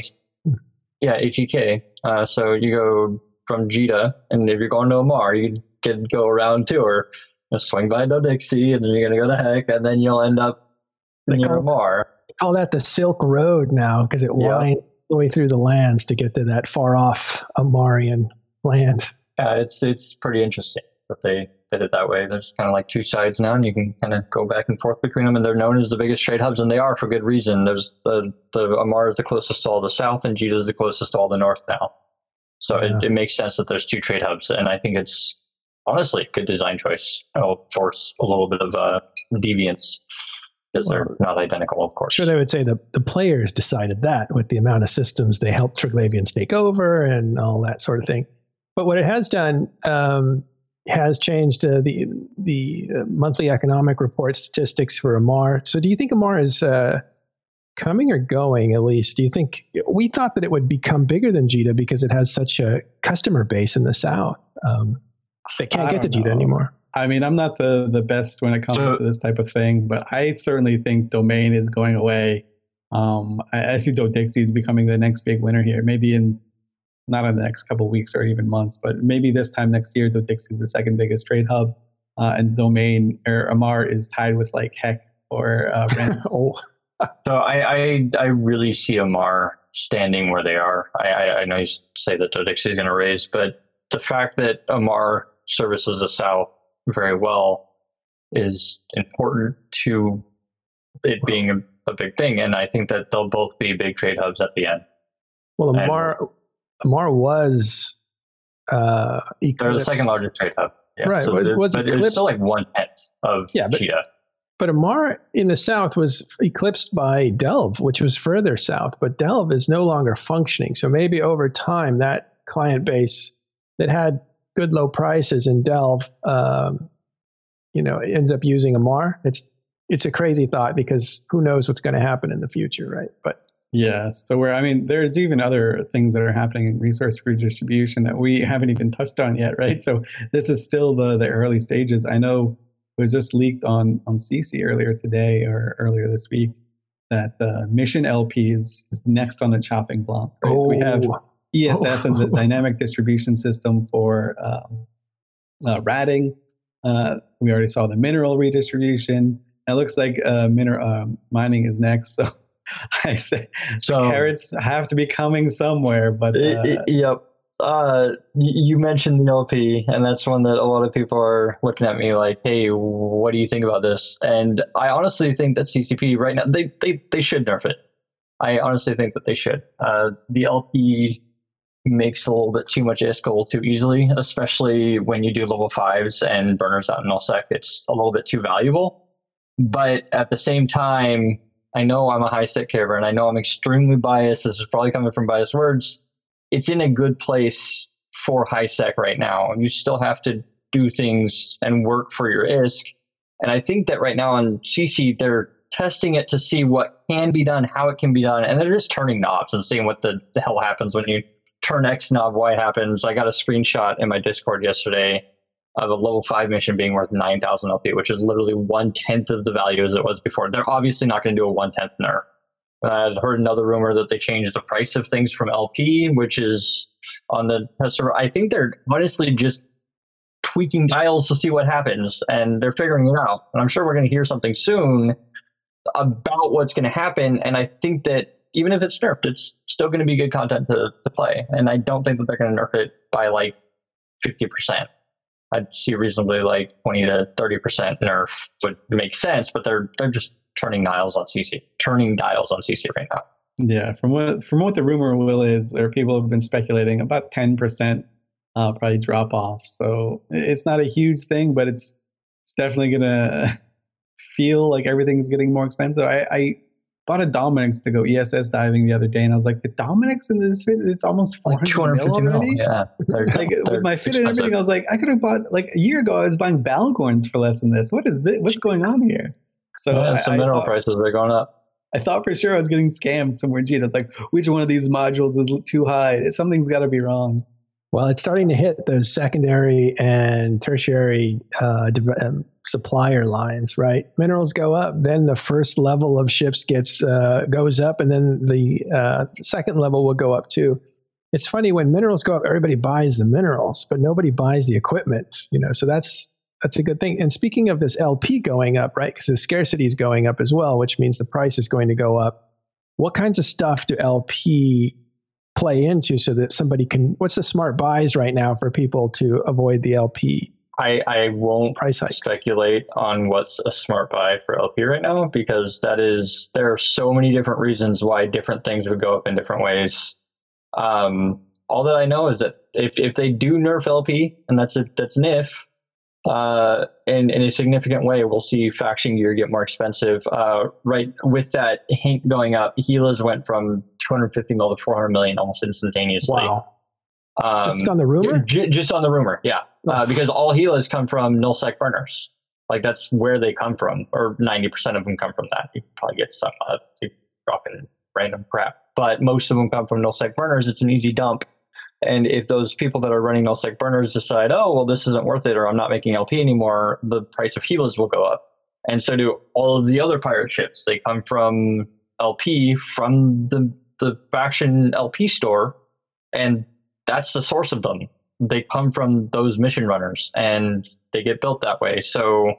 Yeah, HEK. Uh, so you go from JITA, and if you're going to Amarr, you can go around too, or swing by Dodixie, and then you're going to go to Hek, and then you'll end up near Amarr. They call that the Silk Road now because it yeah. winds the way through the lands to get to that far off Amarrian land. Yeah, it's it's pretty interesting that they did it that way. There's kind of like two sides now, and you can kind of go back and forth between them. And they're known as the biggest trade hubs, and they are for good reason. There's the the Amarr is the closest to all the south, and JITA is the closest to all the north now. So yeah. it, it makes sense that there's two trade hubs, and I think it's honestly a good design choice. It'll force a little bit of uh, deviance because they're not identical, of course. Sure, they would say the, the players decided that with the amount of systems they helped Triglavians take over and all that sort of thing. But what it has done um, has changed uh, the the uh, monthly economic report statistics for Amarr. So, do you think Amarr is uh, coming or going? At least, do you think we thought that it would become bigger than JITA because it has such a customer base in the south? Um, they can't get to JITA anymore. I mean, I'm not the the best when it comes so, to this type of thing, but I certainly think domain is going away. Um, I, I see Dodixie is becoming the next big winner here. Maybe in not in the next couple weeks or even months, but maybe this time next year, Dodixie is the second biggest trade hub, uh, and domain or Amarr is tied with like Hek or uh, (laughs) oh. so I, I I really see Amarr standing where they are. I, I, I know you say that Dodixie is going to raise, but the fact that Amarr services the South very well is important to it being a, a, big thing. And I think that they'll both be big trade hubs at the end. Well, Amarr. and, Amarr was uh, the second largest trade hub. Yeah, right. So was, was but it's still like one tenth of yeah, but. But Amarr in the south was eclipsed by Delve, which was further south. But Delve is no longer functioning. So maybe over time, that client base that had good low prices in Delve, um, you know, ends up using Amarr. It's it's a crazy thought because who knows what's going to happen in the future, right? But yeah, so where I mean, there's even other things that are happening in resource redistribution that we haven't even touched on yet, right? So this is still the the early stages. I know it was just leaked on on SiSi earlier today or earlier this week that the mission LP is, is next on the chopping block. Right? Oh. So we have oh. ESS and the (laughs) dynamic distribution system for um, uh, ratting. Uh, we already saw the mineral redistribution. It looks like uh, mineral um, mining is next. (laughs) So (laughs) I say so, carrots have to be coming somewhere. But uh, yep. Uh, you mentioned the LP, and that's one that a lot of people are looking at me like, "Hey, what do you think about this?" And I honestly think that CCP right now they they they should nerf it. I honestly think that they should. Uh, the LP makes a little bit too much ISK too easily, especially when you do level fives and burners out in nullsec. It's a little bit too valuable. But at the same time, I know I'm a high HiSec carer and I know I'm extremely biased. This is probably coming from biased words. It's in a good place for HiSec right now. And You still have to do things and work for your ISK. And I think that right now on SiSi, they're testing it to see what can be done, how it can be done, and they're just turning knobs and seeing what the, the hell happens when you turn X knob Y happens. I got a screenshot in my Discord yesterday of a level five mission being worth 9,000 LP, which is literally one tenth of the value as it was before. They're obviously not going to do a one tenth nerf. I had heard another rumor that they changed the price of things from LP, which is on the server. I think they're honestly just tweaking dials to see what happens, and they're figuring it out. And I'm sure we're going to hear something soon about what's going to happen. And I think that even if it's nerfed, it's still going to be good content to, to play. And I don't think that they're going to nerf it by like 50%. I'd see reasonably like 20 to 30% nerf would make sense, but they're they're just turning dials on SiSi, turning dials on SiSi right now. Yeah, from what from what the rumor will is, or people have been speculating about 10% uh, probably drop off. So it's not a huge thing, but it's it's definitely gonna (laughs) feel like everything's getting more expensive. I, I bought a Dominix to go ESS diving the other day, and I was like, the Dominix in this fit, it's almost four Like hundred two hundred mil already. Yeah, They're- Like they're with my fit and everything, I was like, I could have bought like a year ago. I was buying Bhaalgorns for less than this. What is this? What's going on here? So yeah, I, some I mineral thought, prices are going up. I thought for sure I was getting scammed somewhere. Gee, I was like, which one of these modules is too high? Something's got to be wrong. Well, it's starting to hit those secondary and tertiary uh, um, supplier lines, right? Minerals go up, then the first level of ships gets uh, goes up, and then the uh, second level will go up too. It's funny when minerals go up, everybody buys the minerals, but nobody buys the equipment. You know, so that's that's a good thing. And speaking of this LP going up, right? Because the scarcity is going up as well, which means the price is going to go up. What kinds of stuff do LP play into so that somebody can what's the smart buys right now for people to avoid the LP I, I won't price hikes? speculate on what's a smart buy for LP right now because that is there are so many different reasons why different things would go up in different ways. Um, all that I know is that if, if they do nerf LP, and that's a that's an if, uh, in in a significant way, we'll see faction gear get more expensive. Uh, right with that hint going up, Gilas went from 250 mil to 400 million almost instantaneously. Wow. Um, Just on the rumor? J- just on the rumor, yeah. Uh, because all Gilas come from nullsec burners. Like that's where they come from, or 90% of them come from that. You can probably get some uh, to drop in random crap. But most of them come from nullsec burners. It's an easy dump. And if those people that are running nullsec burners decide, oh, well, this isn't worth it, or I'm not making LP anymore, the price of Gilas will go up. And so do all of the other pirate ships. They come from LP from the, the faction LP store. And that's the source of them. They come from those mission runners and they get built that way. So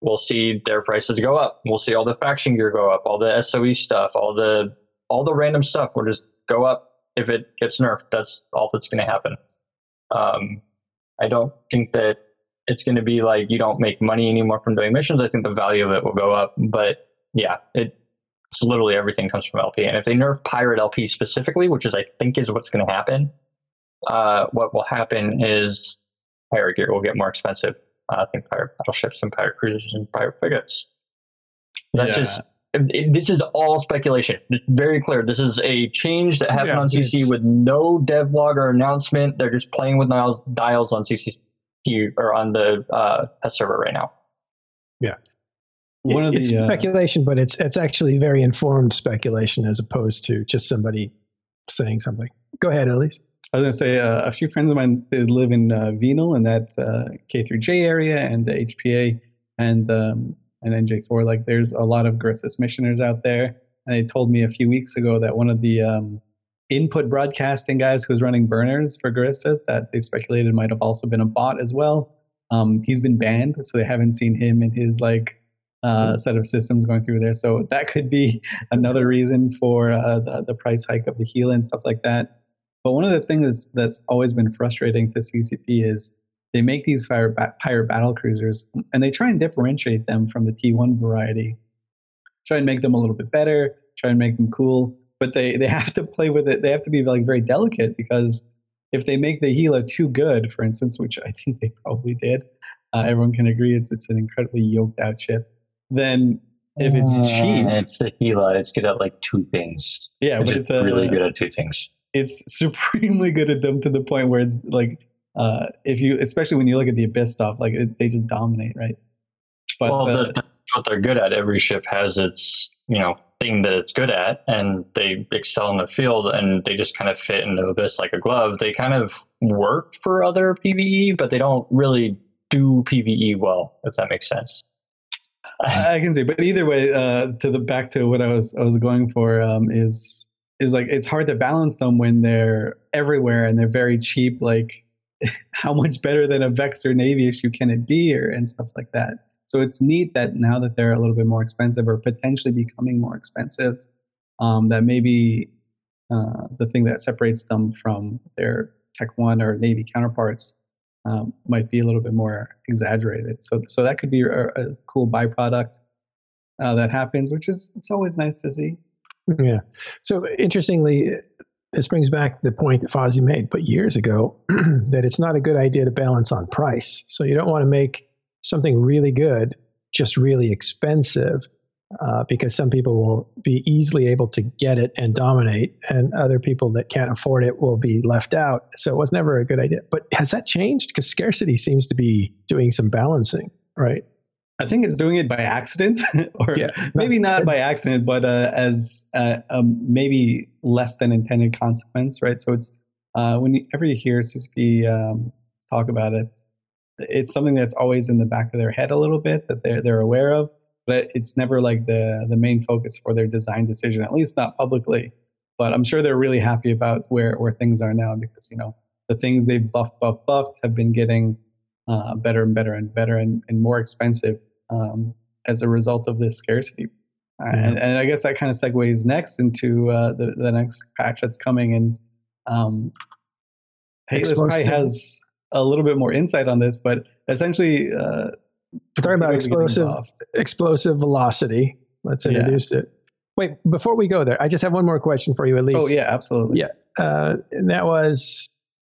we'll see their prices go up. We'll see all the faction gear go up, all the SOE stuff, all the all the random stuff will just go up if it gets nerfed. That's all that's going to happen. Um, I don't think that it's going to be like you don't make money anymore from doing missions. I think the value of it will go up. But yeah, it it's literally everything comes from LP. And if they nerf pirate LP specifically, which is I think is what's going to happen, uh, what will happen is pirate gear will get more expensive. Uh, I think pirate battleships and pirate cruisers and pirate frigates. That's Yeah. just it- it- this is all speculation. It's very clear. This is a change that happened Yeah, on SiSi it's- with no devlog or announcement. They're just playing with dials, dials on CCP or on the uh, test server right now. One of it's uh, speculation, but it's it's actually very informed speculation as opposed to just somebody saying something. Go ahead, Elise. I was going to say uh, a few friends of mine they live in uh, Venal in that uh, K through J area and the HPA and um, and NJ4. Like there's a lot of Guristas missioners out there. And they told me a few weeks ago that one of the um, input broadcasting guys who was running burners for Guristas that they speculated might have also been a bot as well. Um, he's been banned, so they haven't seen him in his like uh, set of systems going through there. So that could be (laughs) another reason for uh, the, the price hike of the heel and stuff like that. But one of the things that's always been frustrating to CCP is they make these fire ba- pirate battle cruisers and they try and differentiate them from the T1 variety. Try and make them a little bit better, try and make them cool, but they, they (laughs) have to play with it. They have to be like very delicate because if they make the Gila too good, for instance, which I think they probably did, uh, everyone can agree it's, it's an incredibly yoked out ship, then if it's cheap, it's the Gila. It's good at like two things. yeah, It's but it's a, really good at two things. it's (laughs) supremely good at them to the point where it's like uh, if you especially when you look at the abyss stuff like it, they just dominate right but well, uh, that's what they're good at. Every ship has its you know thing that it's good at, and they excel in the field, and they just kind of fit into abyss like a glove. They kind of work for other PVE, but they don't really do PVE well, if that makes sense. I I can see but either way uh, to the back to what I was I was going for um, is is like it's hard to balance them when they're everywhere and they're very cheap like (laughs) how much better than a Vex or Navy issue can it be or and stuff like that so it's neat that now that they're a little bit more expensive or potentially becoming more expensive um, that maybe uh, the thing that separates them from their Tech One or Navy counterparts um, might be a little bit more exaggerated. So, so that could be a, a cool byproduct uh, that happens, which is it's always nice to see. Yeah. So interestingly, this brings back the point that Fozzie made, but years ago, (clears throat) that it's not a good idea to balance on price. So you don't want to make something really good just really expensive. uh, because some people will be easily able to get it and dominate, and other people that can't afford it will be left out. So it was never a good idea. But has that changed? Because scarcity seems to be doing some balancing, right? I think it's doing it by accident, (laughs) or yeah, maybe not, not (laughs) by accident, but uh, as uh, um, maybe less than intended consequence, right? So it's uh, whenever you hear CCP um, talk about it, it's something that's always in the back of their head a little bit that they're they're aware of, but it's never like the the main focus for their design decision, at least not publicly. But I'm sure they're really happy about where where things are now because you know the things they've buffed, buffed, buffed have been getting uh, better and better and better and, and more expensive um, as a result of this scarcity. Uh, and, and, I guess that kind of segues next into uh, the, the next patch that's coming. And um, Heyless probably has a little bit more insight on this, but essentially, uh, talking about explosive explosive velocity. Let's introduce yeah. it. Wait, before we go there, I just have one more question for you, at least. Oh yeah, absolutely. Yeah, uh, and that was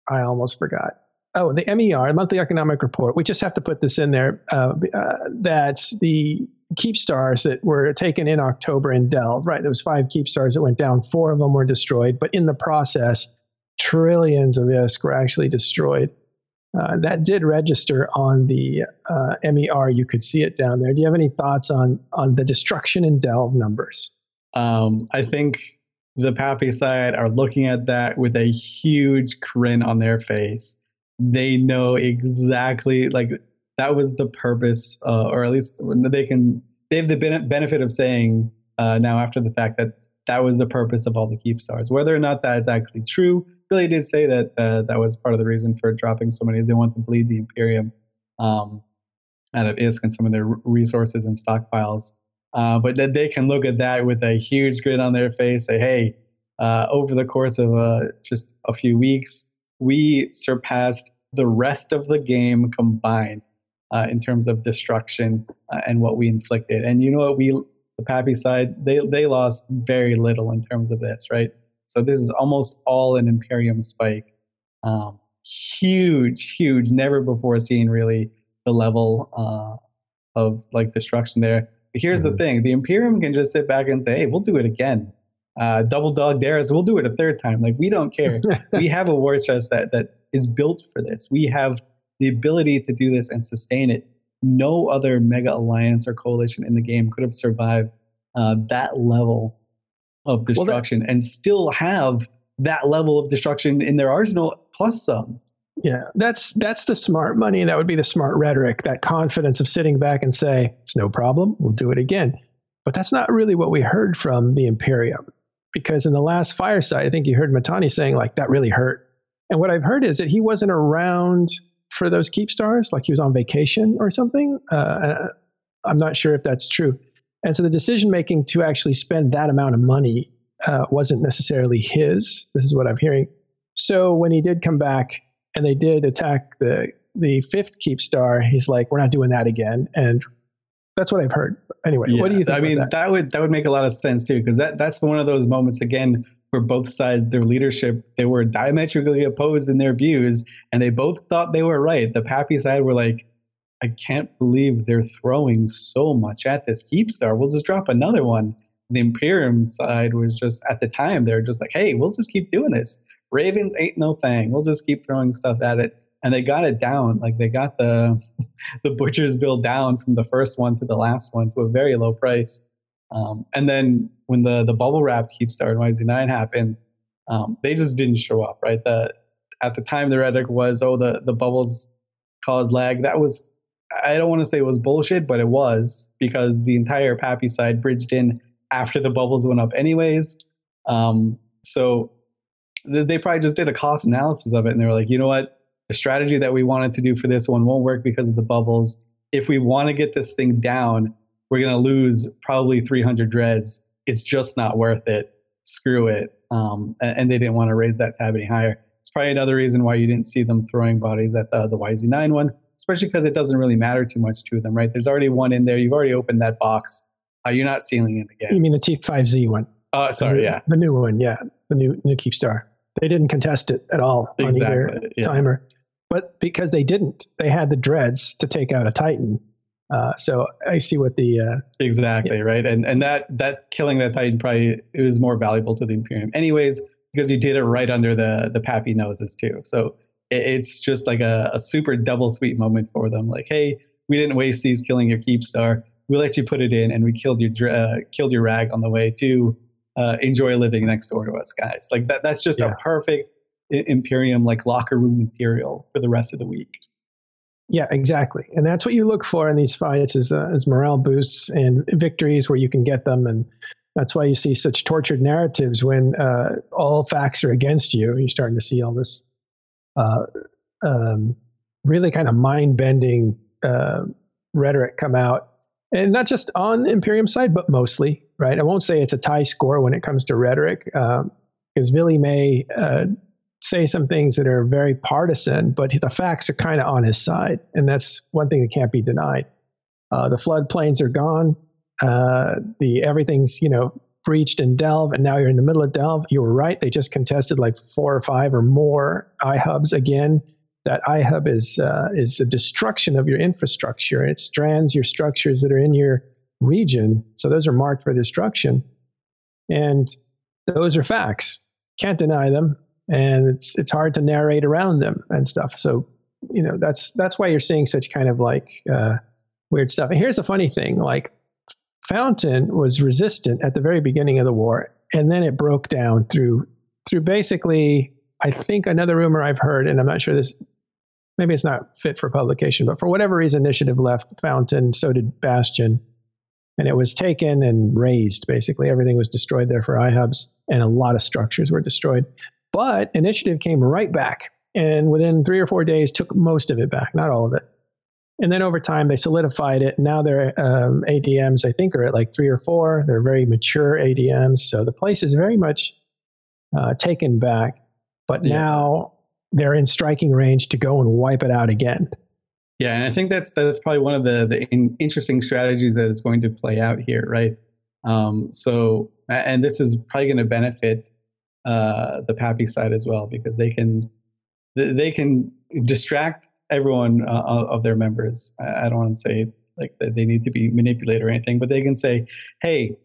I almost forgot. Oh, the MER, monthly economic report. We just have to put this in there. Uh, uh, that the keep stars that were taken in October in Delve, right? There was five keep stars that went down. Four of them were destroyed, but in the process, trillions of ISK were actually destroyed. Uh, that did register on the uh, MER. You could see it down there. Do you have any thoughts on on the destruction in Delve numbers? Um, I think the PAPI side are looking at that with a huge grin on their face they know exactly like that was the purpose, uh, or at least they can they have the benefit of saying uh, now after the fact that that was the purpose of all the keep stars. Whether or not that's actually true, Vily did say that uh, that was part of the reason for dropping so many. Is they want to bleed the Imperium um, out of ISK and some of their resources and stockpiles. Uh, but that they can look at that with a huge grin on their face, say, "Hey, uh, over the course of uh, just a few weeks, we surpassed the rest of the game combined uh, in terms of destruction uh, and what we inflicted. And you know what? We, the PAPI side, they, they lost very little in terms of this, right? So this is almost all an Imperium spike. Um, huge, huge, never before seen really the level uh, of like destruction there. But here's mm-hmm. the thing: the Imperium can just sit back and say, "Hey, we'll do it again." Uh, double dog dare dares. We'll do it a third time. Like we don't care. (laughs) we have a war chest that that is built for this. We have the ability to do this and sustain it. No other mega alliance or coalition in the game could have survived uh, that level of destruction well, that, and still have that level of destruction in their arsenal plus some. Yeah, that's that's the smart money. That would be the smart rhetoric. That confidence of sitting back and say, "It's no problem. We'll do it again." But that's not really what we heard from the Imperium because in the last fireside, I think you heard Mittani saying like that really hurt. And what I've heard is that he wasn't around for those keep stars, like he was on vacation or something. Uh, I'm not sure if that's true. And so the decision making to actually spend that amount of money uh, wasn't necessarily his. This is what I'm hearing. So when he did come back and they did attack the the fifth keep star, he's like, "We're not doing that again." And that's what I've heard. Anyway, yeah, what do you think? I mean, that? that? would that would make a lot of sense too, because that that's one of those moments again where both sides, their leadership, they were diametrically opposed in their views, and they both thought they were right. The PAPI side were like, I can't believe they're throwing so much at this Keepstar. We'll just drop another one. The Imperium side was just at the time they're just like, hey, we'll just keep doing this. Ravens ain't no thing. We'll just keep throwing stuff at it and they got it down. Like they got the (laughs) the butcher's bill down from the first one to the last one to a very low price. Um, and then when the the bubble wrap keep starting YZ9 happened, um, they just didn't show up. Right. The at the time the rhetoric was, oh, the the bubbles caused lag. That was I don't want to say it was bullshit, but it was because the entire PAPI side bridged in after the bubbles went up, anyways. Um, so they probably just did a cost analysis of it, and they were like, you know what, the strategy that we wanted to do for this one won't work because of the bubbles. If we want to get this thing down, we're going to lose probably 300 dreads. It's just not worth it. Screw it. Um, and, they didn't want to raise that tab any higher. It's probably another reason why you didn't see them throwing bodies at the, the YZ9 one, especially because it doesn't really matter too much to them, right? There's already one in there. You've already opened that box. Uh, you're not sealing it again. You mean the T5Z one? Oh, uh, sorry, the, yeah. The new one, yeah. The new new Keepstar. They didn't contest it at all exactly, on either yeah. timer but because they didn't, they had the dreads to take out a Titan. Uh, so I see what the uh, exactly yeah. right, and and that that killing that Titan probably it was more valuable to the Imperium, anyways, because you did it right under the the PAPI noses too. So it, it's just like a, a super double sweet moment for them. Like, hey, we didn't waste these killing your keep star. We let you put it in, and we killed your uh, killed your rag on the way to uh, enjoy living next door to us, guys. Like that. That's just yeah. a perfect Imperium like locker room material for the rest of the week. Yeah, exactly, and that's what you look for in these fights is, uh, is morale boosts and victories where you can get them, and that's why you see such tortured narratives when uh, all facts are against you. You're starting to see all this uh, um, really kind of mind bending uh, rhetoric come out, and not just on Imperium side, but mostly. Right, I won't say it's a tie score when it comes to rhetoric, because um, Vily may uh, say some things that are very partisan, but the facts are kind of on his side. And that's one thing that can't be denied. Uh, the floodplains are gone. Uh, the everything's, you know, breached in Delve, and now you're in the middle of Delve. You were right. They just contested like four or five or more iHubs again. That iHub is uh, is a destruction of your infrastructure. It strands your structures that are in your region. So those are marked for destruction. And those are facts. Can't deny them and it's it's hard to narrate around them and stuff. So you know that's that's why you're seeing such kind of like uh, weird stuff. And here's the funny thing: like Fountain was resistant at the very beginning of the war, and then it broke down through through basically. I think another rumor I've heard, and I'm not sure this. Maybe it's not fit for publication, but for whatever reason, Initiative left Fountain. So did Bastion, and it was taken and razed. Basically, everything was destroyed there for iHubs, and a lot of structures were destroyed. But initiative came right back and within three or four days took most of it back, not all of it. And then over time, they solidified it. Now their um, ADMs, I think, are at like three or four. They're very mature ADMs. So the place is very much uh, taken back. But yeah. now they're in striking range to go and wipe it out again. Yeah, and I think that's that's probably one of the the in, interesting strategies that is going to play out here, right? Um, so, and this is probably going to benefit uh, the PAPI side as well because they can they can distract everyone uh, of their members. I don't want to say like they need to be manipulated or anything, but they can say, "Hey,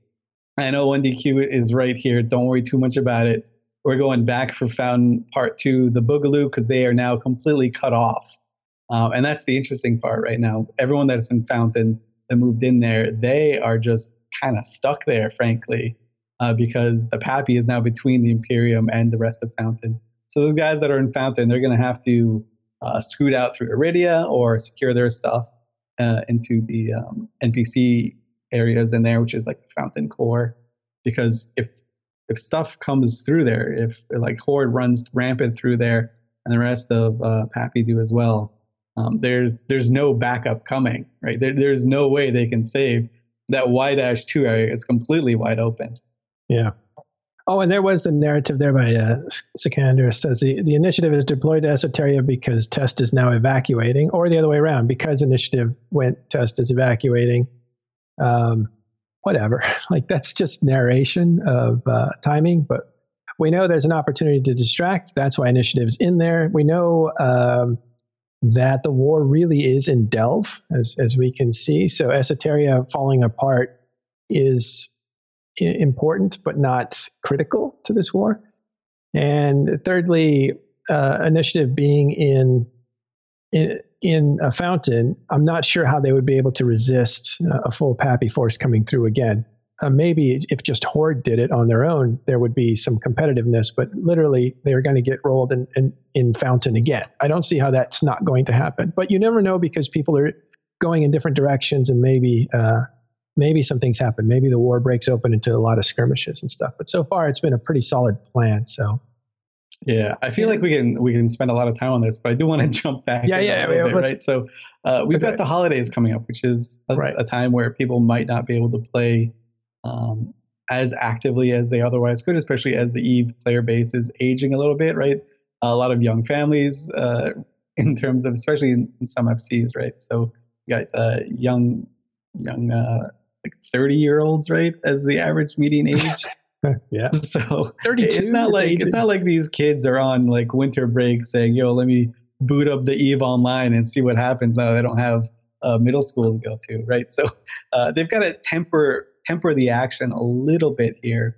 I know 1DQ is right here. Don't worry too much about it. We're going back for Fountain Part Two, the Boogaloo, because they are now completely cut off." Um, and that's the interesting part right now. Everyone that's in Fountain that moved in there, they are just kind of stuck there, frankly uh, because the PAPI is now between the Imperium and the rest of Fountain. So those guys that are in Fountain, they're going to have to uh, scoot out through Iridia or secure their stuff uh, into the um, NPC areas in there, which is like the Fountain core. Because if if stuff comes through there, if like Horde runs rampant through there, and the rest of uh, PAPI do as well, um, there's there's no backup coming, right? There, there's no way they can save that Y dash two area is completely wide open. Yeah. Oh, and there was the narrative there by uh, Sikander says the, the initiative is deployed to Esoteria because Test is now evacuating, or the other way around, because initiative went, Test is evacuating. Um, whatever. (laughs) like that's just narration of uh, timing, but we know there's an opportunity to distract. That's why initiative's in there. We know um, that the war really is in Delve, as, as we can see. So Esoteria falling apart is important but not critical to this war. And thirdly, uh, initiative being in, in in a fountain, I'm not sure how they would be able to resist a full PAPI force coming through again. Uh, maybe if just Horde did it on their own, there would be some competitiveness, but literally they're going to get rolled in, in, in, Fountain again. I don't see how that's not going to happen. But you never know because people are going in different directions and maybe uh, maybe some things happen. Maybe the war breaks open into a lot of skirmishes and stuff. But so far, it's been a pretty solid plan. So. Yeah, I feel like we can we can spend a lot of time on this, but I do want to (laughs) jump back. Yeah, yeah, bit, right. So uh, we've okay. got the holidays coming up, which is a, right. a, time where people might not be able to play um, as actively as they otherwise could, especially as the Eve player base is aging a little bit. Right, a lot of young families uh, (laughs) in terms of, especially in, in some FCs. Right, so you got uh, young young uh, like 30 year olds, right? As the average median (laughs) age. yeah. So 32 it's not like it's not like these kids are on like winter break saying, yo, let me boot up the Eve online and see what happens. Now they don't have a middle school to go to, right? So uh, they've got to temper temper the action a little bit here.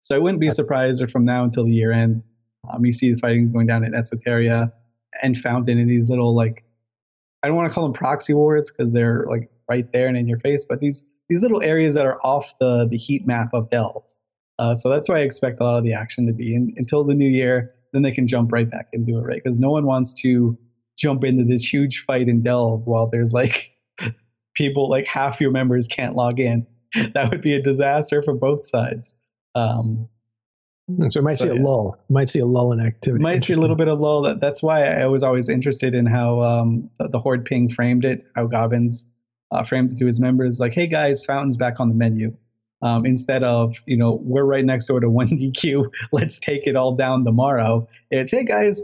So I wouldn't be surprised if from now until the year end, um, you see the fighting going down in Esoteria and Fountain in these little like I don't want to call them proxy wars because they're like right there and in your face, but these these little areas that are off the the heat map of Delve. Uh, so that's why I expect a lot of the action to be in, until the new year. Then they can jump right back into it, right? Because no one wants to jump into this huge fight in Delve while there's like (laughs) people like half your members can't log in. (laughs) That would be a disaster for both sides. Um, so we might so, see a yeah. lull. Might see a lull in activity. Might see a little bit of lull. That, that's why I was always interested in how um, the, the, Horde Ping framed it, how Gobbins uh, framed to his members, like, "Hey guys, Fountain's back on the menu." Um, instead of you know we're right next door to (laughs) one DQ, let's take it all down tomorrow. It's hey guys,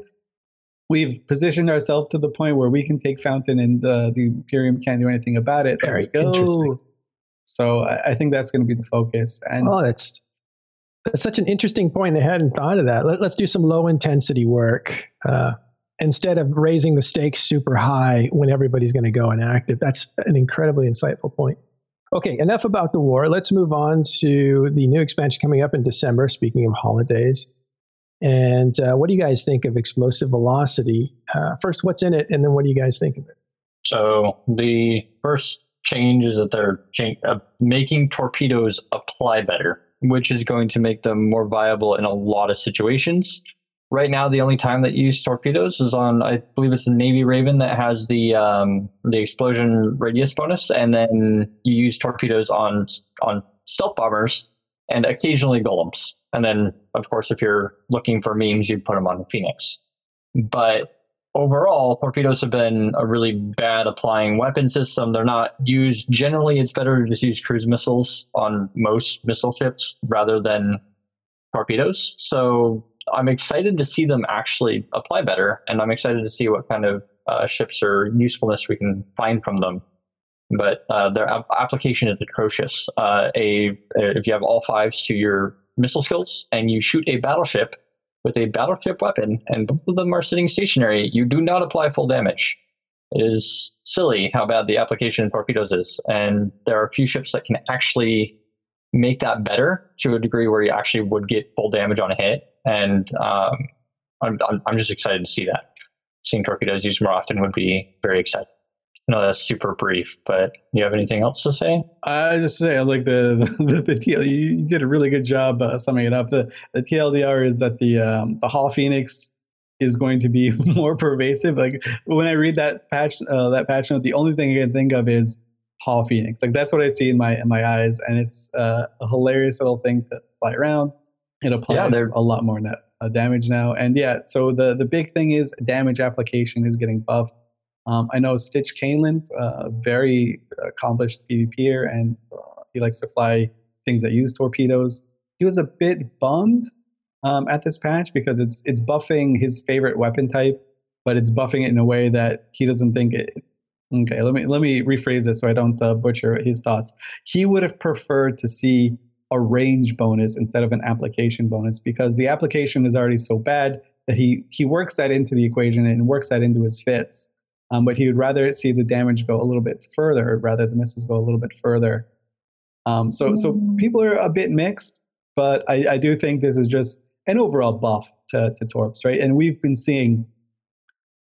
we've positioned ourselves to the point where we can take Fountain and the, the Imperium can't do anything about it. Very Let's go. So I, I think that's going to be the focus. And oh, that's that's such an interesting point. I hadn't thought of that. Let, us do some low intensity work uh, instead of raising the stakes super high when everybody's going to go inactive. That's an incredibly insightful point. Okay, enough about the war. Let's move on to the new expansion coming up in December. Speaking of holidays, and uh, what do you guys think of explosive velocity? Uh, first, what's in it, and then what do you guys think of it? So the first change is that they're uh, making torpedoes apply better, which is going to make them more viable in a lot of situations. Right now, the only time that you use torpedoes is on, I believe it's the Navy Raven that has the um, the explosion radius bonus, and then you use torpedoes on on stealth bombers and occasionally golems. And then, of course, if you're looking for memes, you'd put them on the Phoenix. But overall, torpedoes have been a really bad applying weapon system. They're not used generally. It's better to just use cruise missiles on most missile ships rather than torpedoes. So I'm excited to see them actually apply better, and I'm excited to see what kind of uh, ships or usefulness we can find from them but uh, their application is atrocious. Uh, a, if you have all fives to your missile skills and you shoot a battleship with a battleship weapon, and both of them are sitting stationary, you do not apply full damage. It is silly how bad the application in torpedoes is, and there are a few ships that can actually make that better to a degree where you actually would get full damage on a hit. And um, I'm, I'm just excited to see that. Seeing torpedoes used more often would be very exciting. No, that's super brief. But you have anything else to say? I just say I like the (laughs) the, the, the TL, you did a really good job uh, summing it up. The the TLDR is that the um, the Hall Phoenix is going to be (laughs) more pervasive. Like when I read that patch uh, that patch note, the only thing I can think of is Hall Phoenix. Like that's what I see in my in my eyes, and it's uh, a hilarious little thing to fly around. It applies yeah, a lot more net, uh, damage now, and yeah. So the the big thing is damage application is getting buffed. Um, I know Stitch Kaneland, uh, very accomplished PvPer, and uh, he likes to fly things that use torpedoes. He was a bit bummed um, at this patch because it's it's buffing his favorite weapon type, but it's buffing it in a way that he doesn't think it. Okay, let me let me rephrase this so I don't uh, butcher his thoughts. He would have preferred to see a range bonus instead of an application bonus because the application is already so bad that he he works that into the equation and works that into his fits. Um, but he would rather see the damage go a little bit further rather the misses go a little bit further. Um, so, so mm. people are a bit mixed, but I, I do think this is just an overall buff to, to Torps, right? And we've been seeing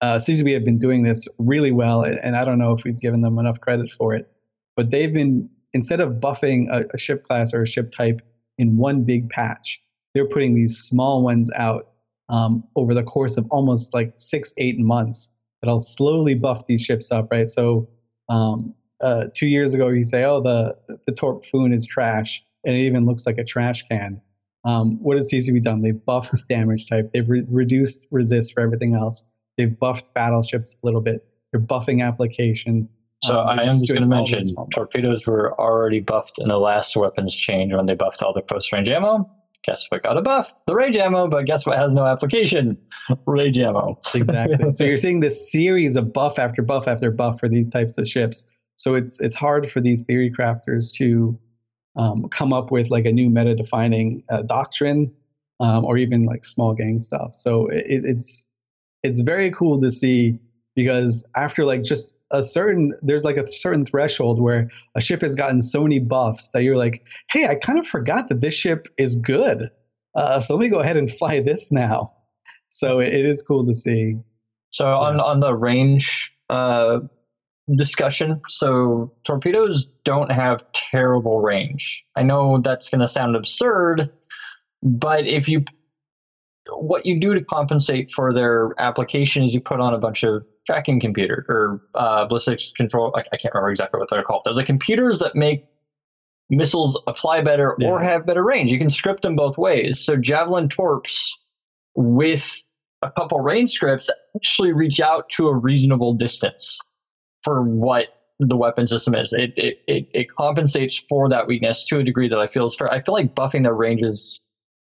uh, CCP have been doing this really well, and I don't know if we've given them enough credit for it, but they've been instead of buffing a, a ship class or a ship type in one big patch, they're putting these small ones out um, over the course of almost like six, eight months that'll slowly buff these ships up, right? So um, uh, two years ago, you say, "Oh, the the Torp Foon is trash," and it even looks like a trash can. Um, what has CCP done? They've buffed damage type. They've re- reduced resist for everything else. They've buffed battleships a little bit. They're buffing application. So um, I am just going to mention torpedoes were already buffed in the last weapons change when they buffed all the post range ammo guess what got a buff? The rage ammo, but guess what has no application? (laughs) Rage ammo. (laughs) exactly. so you're seeing this series of buff after buff after buff for these types of ships. So it's it's hard for these theory crafters to um, come up with like a new meta defining uh, doctrine um, or even like small gang stuff. So it, it's it's very cool to see because after like just a certain there's like a certain threshold where a ship has gotten so many buffs that you're like, hey, I kind of forgot that this ship is good. Uh, so let me go ahead and fly this now. So it, it is cool to see. So on on the range uh, discussion, so torpedoes don't have terrible range. I know that's going to sound absurd, but if you what you do to compensate for their application is you put on a bunch of tracking computer or uh, ballistics control. I, I, can't remember exactly what they're called. They're the computers that make missiles apply better yeah. or have better range. You can script them both ways. So Javelin torps with a couple range scripts actually reach out to a reasonable distance for what the weapon system is. It, it, it, it compensates for that weakness to a degree that I feel is fair. I feel like buffing their range is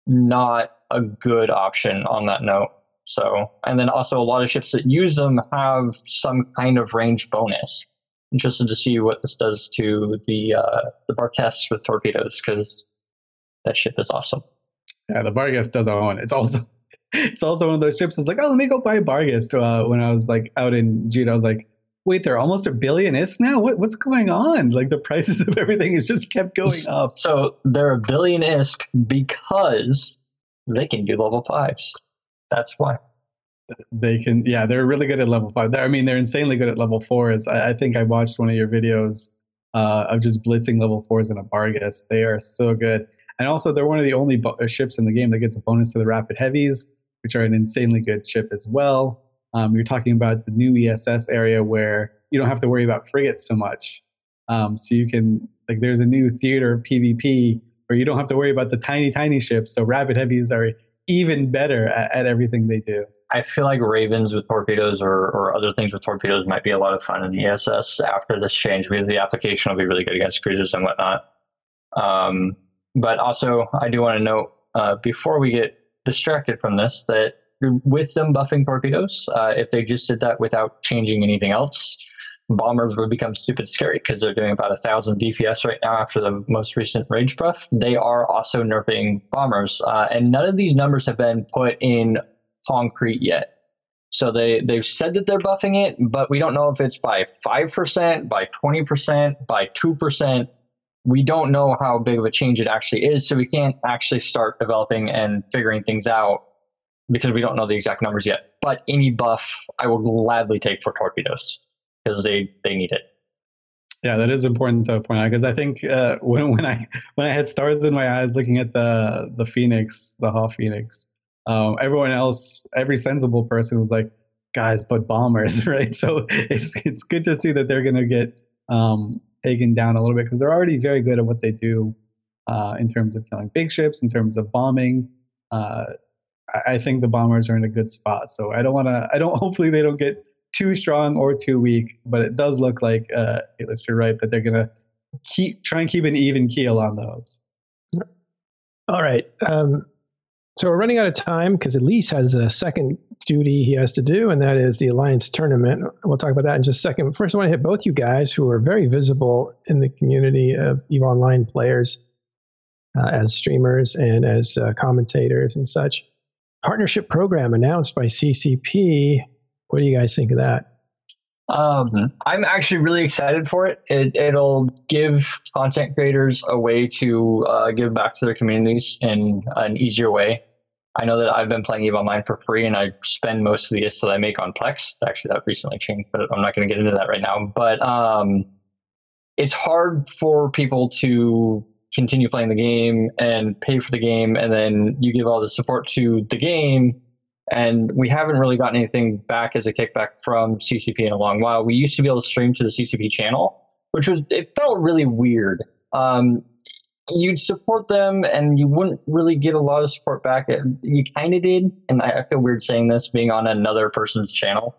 not a good option on that note. So, and then also a lot of ships that use them have some kind of range bonus. Interested to see what this does to the uh, the Barghest with torpedoes because that ship is awesome. Yeah, the Barghest does own. It's also (laughs) it's also one of those ships. It's like, oh, let me go buy Barghest. Uh, when I was like out in June, I was like, wait, they're almost a billion is now. What what's going on? Like the (laughs) prices of everything has just kept going up. So they're a billion ISK because they can do level fives. That's why. They can, yeah, they're really good at level five. They're, I mean, they're insanely good at level fours. I, I think I watched one of your videos uh, of just blitzing level fours in a Barghest. They are so good. And also, they're one of the only bo- uh, ships in the game that gets a bonus to the Rapid Heavies, which are an insanely good ship as well. Um, you're talking about the new ESS area where you don't have to worry about frigates so much. Um, so you can, like, there's a new theater PvP where you don't have to worry about the tiny, tiny ships. So rapid heavies are even better at, at everything they do. I feel like Ravens with torpedoes or, or other things with torpedoes might be a lot of fun in the ESS after this change. Because the application will be really good against cruisers and whatnot. Um, but also, I do want to note uh, before we get distracted from this that with them buffing torpedoes, uh, if they just did that without changing anything else, bombers would become stupid scary because they're doing about a thousand DPS right now after the most recent rage buff. They are also nerfing bombers, uh, and none of these numbers have been put in concrete yet. So they they've said that they're buffing it, but we don't know if it's by five percent, by twenty percent, by two percent. We don't know how big of a change it actually is, so we can't actually start developing and figuring things out because we don't know the exact numbers yet. But any buff, I will gladly take for torpedoes because they they need it. Yeah, that is important to point out because I think uh, (laughs) when when I when I had stars in my eyes looking at the the Phoenix, the Hoth Phoenix, um, everyone else, every sensible person was like, "Guys, but bombers, (laughs) right?" So it's it's good to see that they're going to get um, taken down a little bit because they're already very good at what they do uh, in terms of killing big ships, in terms of bombing. Uh, I, I think the bombers are in a good spot. So I don't want to. I don't. (laughs) Hopefully, they don't get too strong or too weak, but it does look like, uh, you're right, that they're going to keep try and keep an even keel on those. All right. Um, so we're running out of time because Elise has a second duty he has to do, and that is the Alliance tournament. We'll talk about that in just a second. First, I want to hit both you guys who are very visible in the community of EVE Online players uh, as streamers and as uh, commentators and such. Partnership program announced by CCP what do you guys think of that? Um, I'm actually really excited for it. it. will give content creators a way to uh, give back to their communities in an easier way. I know that I've been playing EVE Online for free, and I spend most of the ISK that I make on Plex. Actually, that recently changed, but I'm not going to get into that right now. But um, it's hard for people to continue playing the game and pay for the game, and then you give all the support to the game and we haven't really gotten anything back as a kickback from CCP in a long while. We used to be able to stream to the CCP channel, which was it felt really weird. Um, you'd support them, and you wouldn't really get a lot of support back. You kind of did, and I, I feel weird saying this, being on another person's channel,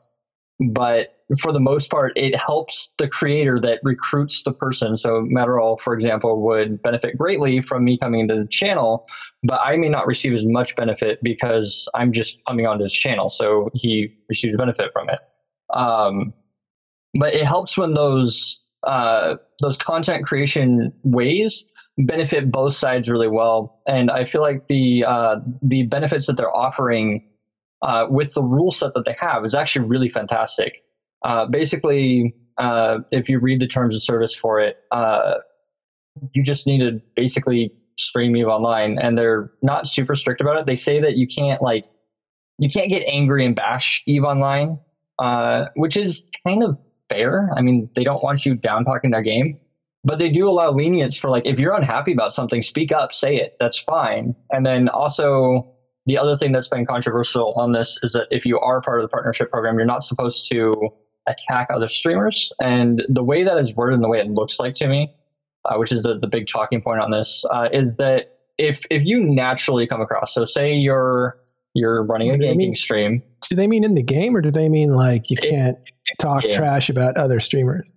but for the most part, it helps the creator that recruits the person. So Matterall, for example, would benefit greatly from me coming into the channel, but I may not receive as much benefit because I'm just coming onto his channel. So he receives benefit from it. Um, but it helps when those uh, those content creation ways benefit both sides really well. And I feel like the uh, the benefits that they're offering uh, with the rule set that they have is actually really fantastic Uh, basically, uh, if you read the terms of service for it, uh, you just need to basically stream Eve Online, and they're not super strict about it. They say that you can't like you can't get angry and bash Eve Online, uh, which is kind of fair. I mean, they don't want you down talking their game, but they do allow lenience for like if you're unhappy about something, speak up, say it. That's fine. And then also the other thing that's been controversial on this is that if you are part of the partnership program, you're not supposed to attack other streamers. And the way that is worded and the way it looks like to me, uh, which is the, the big talking point on this, uh, is that if if you naturally come across, so say you're you're running a ganking mean, stream. Do they mean in the game or do they mean like you can't it, talk yeah. trash about other streamers?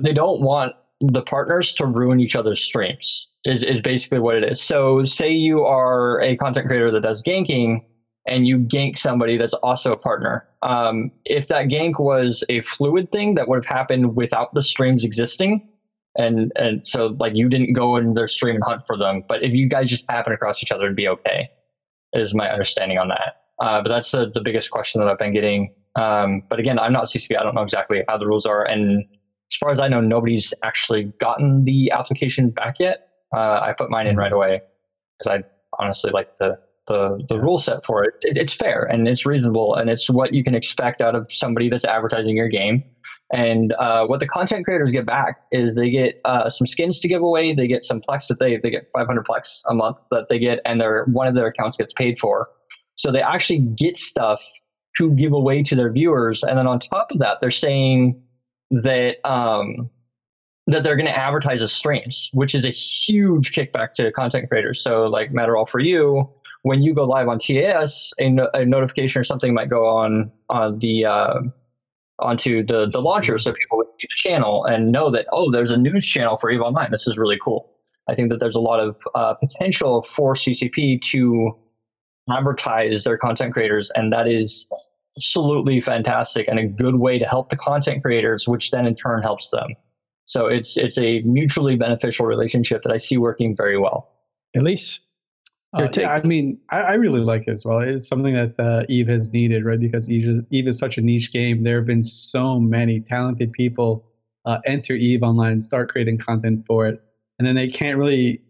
They don't want the partners to ruin each other's streams is, is basically what it is. So say you are a content creator that does ganking and you gank somebody that's also a partner. Um, if that gank was a fluid thing that would have happened without the streams existing, and and so like you didn't go in their stream and hunt for them, but if you guys just happen across each other, it'd be okay. Is my understanding on that. Uh, but that's the, the biggest question that I've been getting. Um, but again, I'm not CCP. I don't know exactly how the rules are, and as far as I know, nobody's actually gotten the application back yet. Uh, I put mine in right away because I honestly like the the the rule set for it. it. It's fair and it's reasonable and it's what you can expect out of somebody that's advertising your game. And uh, what the content creators get back is they get uh, some skins to give away. They get some plex that they they get 500 plex a month that they get, and their one of their accounts gets paid for. So they actually get stuff to give away to their viewers. And then on top of that, they're saying that um, that they're going to advertise as streams, which is a huge kickback to content creators. So, like Matterall for you, when you go live on TAS, a, no- a notification or something might go on on the uh, onto the the launcher, so people would see the channel and know that oh, there's a news channel for Eve Online. This is really cool. I think that there's a lot of uh, potential for CCP to advertise their content creators, and that is absolutely fantastic and a good way to help the content creators, which then in turn helps them. So it's it's a mutually beneficial relationship that I see working very well. Elise, uh, yeah, I mean, I, I, really like it as well. It's something that uh, Eve has needed, right? Because Eve, Eve is such a niche game. There have been so many talented people uh, enter Eve online, start creating content for it, and then they can't really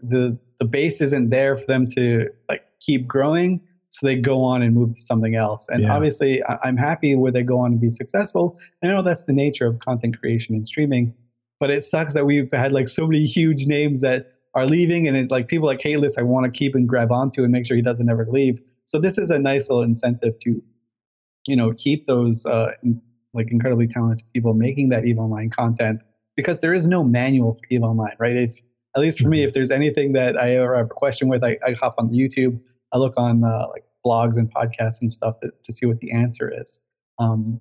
the the base isn't there for them to like keep growing so they go on and move to something else. And yeah. obviously, I- am happy where they go on and be successful. I know that's the nature of content creation and streaming, but it sucks that we've had like so many huge names that are leaving, and it's like people like Kalis, I want to keep and grab onto and make sure he doesn't ever leave. So this is a nice little incentive to, you know, keep those uh, like incredibly talented people making that Eve Online content because there is no manual for Eve Online, right? If at least for me, mm-hmm. if there's anything that I ever have a question with, I, I hop on the YouTube, I look on uh, like blogs and podcasts and stuff to, to see what the answer is. Um,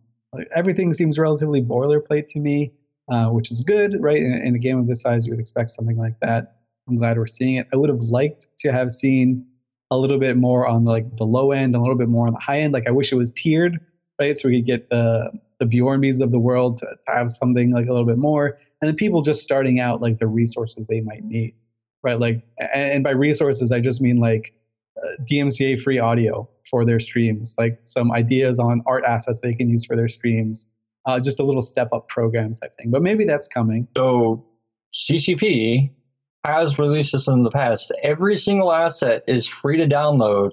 everything seems relatively boilerplate to me uh, which is good, right? In, in, a game of this size, you would expect something like that. I'm glad we're seeing it. I would have liked to have seen a little bit more on like the low end, a little bit more on the high end. Like I wish it was tiered, right? So we could get the the Bjornbys of the world to, have something like a little bit more, and then people just starting out like the resources they might need, right? Like, and, and by resources, I just mean like uh, DMCA free audio for their streams, like some ideas on art assets they can use for their streams, uh, just a little step up program type thing. But maybe that's coming. So CCP has released this in the past. Every single asset is free to download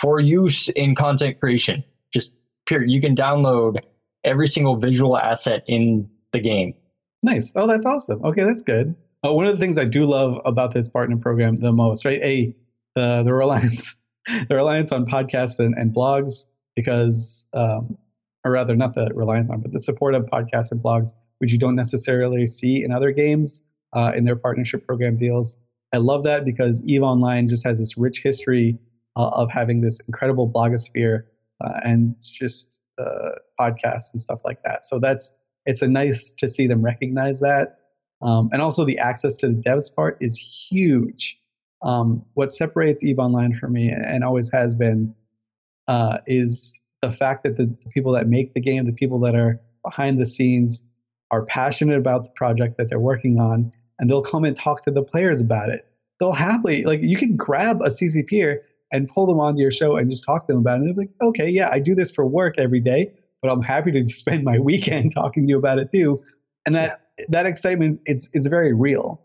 for use in content creation. Just period. You can download every single visual asset in the game. Nice. Oh, that's awesome. Okay, that's good. Uh, one of the things I do love about this partner program the most, right? A the the reliance (laughs) the reliance on podcasts and, and blogs because um, or rather not the reliance on, but the support of podcasts and blogs, which you don't necessarily see in other games uh, in their partnership program deals. I love that because EVE Online just has this rich history uh, of having this incredible blogosphere uh, and just uh, podcasts and stuff like that. So that's it's a nice to see them recognize that. Um, and also the access to the devs part is huge. Um, what separates EVE Online for me and always has been uh, is the fact that the, the people that make the game, the people that are behind the scenes, are passionate about the project that they're working on, and they'll come and talk to the players about it. They'll happily, like, you can grab a CCPer and pull them onto your show and just talk to them about it. And they'll be like, okay, yeah, I do this for work every day, but I'm happy to (laughs) spend my weekend (laughs) talking to you about it too. And that yeah. that excitement it's is very real.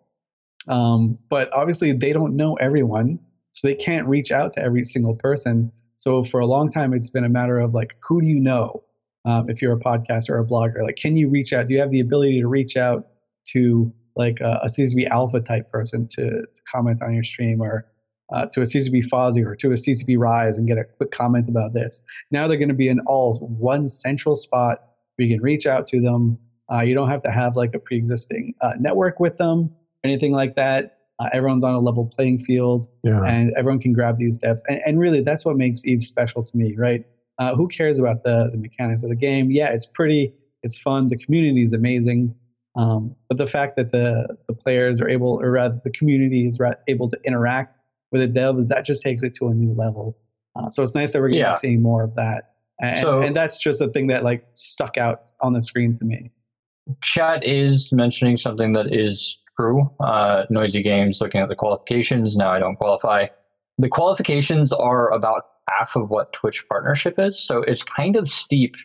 Um, but obviously they don't know everyone, so they can't reach out to every single person. So for a long time, it's been a matter of like, who do you know? Um, if you're a podcaster or a blogger, like, can you reach out? Do you have the ability to reach out to like a, a alpha type person to, to comment on your stream or uh, to a CCP Fozzie or to a CCP Rise and get a quick comment about this. Now they're going to be in all one central spot where you can reach out to them. Uh, you don't have to have like a pre-existing uh, network with them, anything like that. Uh, everyone's on a level playing field, yeah. and everyone can grab these devs. And, and, really, that's what makes Eve special to me, right? Uh, who cares about the, the mechanics of the game? Yeah, it's pretty, it's fun. The community is amazing. Um, but the fact that the, the players are able, or rather the community is able to interact with the devs, that just takes it to a new level. Uh, so it's nice that we're getting yeah. seeing more of that. And, so, and that's just a thing that like stuck out on the screen to me. Chat is mentioning something that is true. Uh, noisy games looking at the qualifications. Now I don't qualify. The qualifications are about half of what Twitch partnership is. So it's kind of steep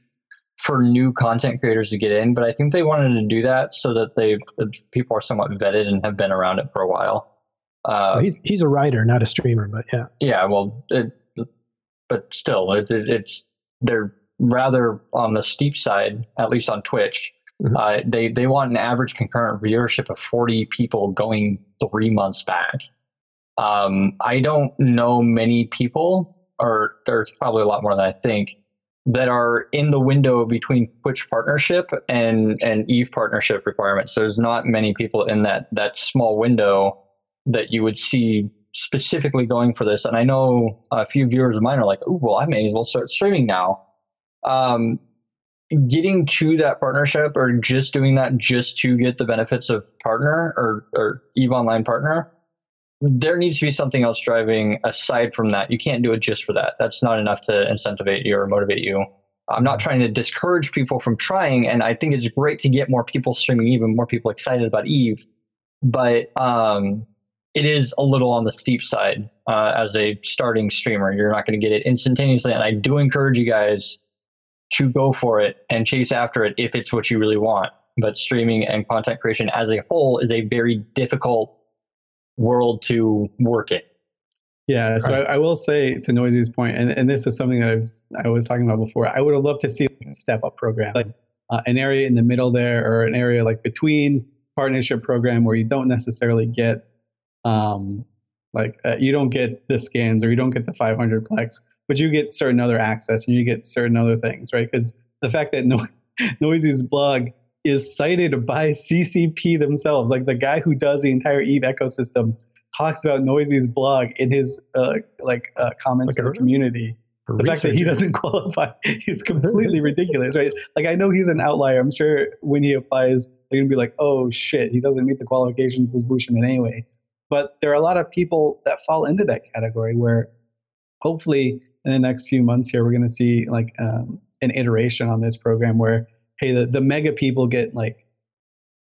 for new content creators to get in, but I think they wanted to do that so that they people are somewhat vetted and have been around it for a while. Uh, well, he's he's a writer, not a streamer, but yeah. Yeah, well, it, but still, it, it, it's they're rather on the steep side, at least on Twitch. Mm-hmm. Uh, they they want an average concurrent viewership of forty people going three months back. Um, I don't know many people, or there's probably a lot more than I think, that are in the window between Twitch partnership and and Eve partnership requirements. So there's not many people in that that small window that you would see specifically going for this. And I know a few viewers of mine are like, "Oh, well, I may as well start streaming now." Um, getting to that partnership or just doing that just to get the benefits of partner or, or Eve Online partner there needs to be something else driving aside from that. You can't do it just for that. That's not enough to incentivize you or motivate you. I'm not trying to discourage people from trying, and I think it's great to get more people streaming Eve and more people excited about Eve. But um, it is a little on the steep side uh, as a starting streamer. You're not going to get it instantaneously, and I do encourage you guys to go for it and chase after it if it's what you really want. But streaming and content creation as a whole is a very difficult world to work in. Yeah, so. I, I, will say to Noisy's point, and, and this is something that I was, I was talking about before. I would have loved to see a step up program, like uh, an area in the middle there, or an area like between partnership program where you don't necessarily get, um, like uh, you don't get the scans or you don't get the 500 plex, but you get certain other access and you get certain other things, right? Because the fact that no, (laughs) Noisy's blog is cited by (laughs) CCP themselves. Like the guy who does the entire Eve ecosystem talks about Noisy's blog in his uh, like uh, comments like to the community. The fact that he doesn't (laughs) qualify is (laughs) completely ridiculous, right? Like I know he's an outlier. I'm sure when he applies, they're gonna be like, "Oh shit, he doesn't meet the qualifications as Bushiman anyway." But there are a lot of people that fall into that category where, hopefully, in the next few months here, we're gonna see like um, an iteration on this program where hey, the, the mega people get like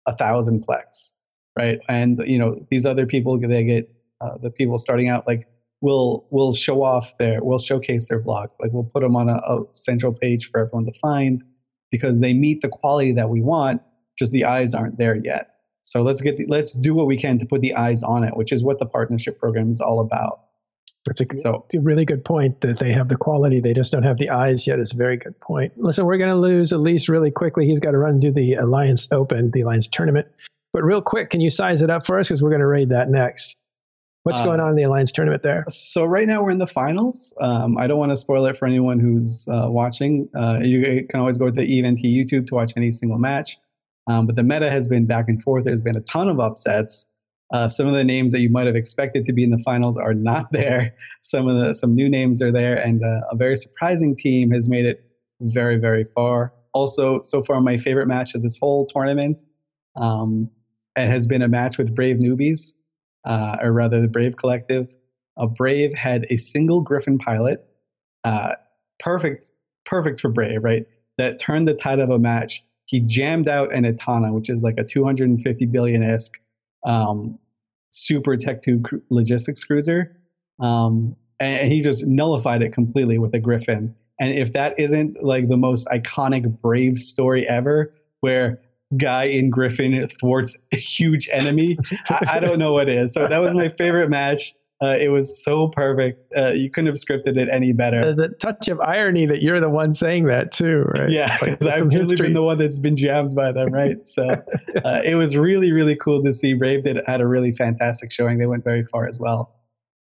a thousand plex, right? And you know these other people they get uh, the people starting out like will will show off their will showcase their blogs. Like we'll put them on a, a, central page for everyone to find because they meet the quality that we want just the eyes aren't there yet. So let's get the, let's do what we can to put the eyes on it which is what the partnership program is all about that's a, so, a really good point that they have the quality, they just don't have the eyes yet. It's a very good point. Listen, we're going to lose Elise really quickly. He's got to run to the Alliance Open, the Alliance Tournament. But real quick, can you size it up for us? Because we're going to raid that next. What's uh, going on in the Alliance Tournament there? So, right now we're in the finals. Um, I don't want to spoil it for anyone who's uh, watching. Uh, you can always go to the EVE_NT YouTube to watch any single match. Um, but the meta has been back and forth. There's been a ton of upsets. Uh, some of the names that you might have expected to be in the finals are not there. Some of the some new names are there, and uh, a very surprising team has made it very very far. Also, so far my favorite match of this whole tournament, um, it has been a match with Brave Newbies, uh, or rather the Brave Collective. A Brave had a single Griffin pilot, uh, perfect perfect for Brave, right? That turned the tide of a match. He jammed out an Etana, which is like a 250 billion ISK um, super Tech 2 logistics cruiser. Um, and, and, he just nullified it completely with a Griffin. And if that isn't like the most iconic Brave story ever, where guy in Griffin thwarts a huge enemy, I, I, don't know what is. So that was my favorite match. Uh, it was so perfect. Uh, you couldn't have scripted it any better. There's a touch of irony that you're the one saying that too, right? Yeah, because like, (laughs) I've really been the one that's been jammed by them, right? So (laughs) uh, it was really, really cool to see. Brave did had a really fantastic showing. They went very far as well.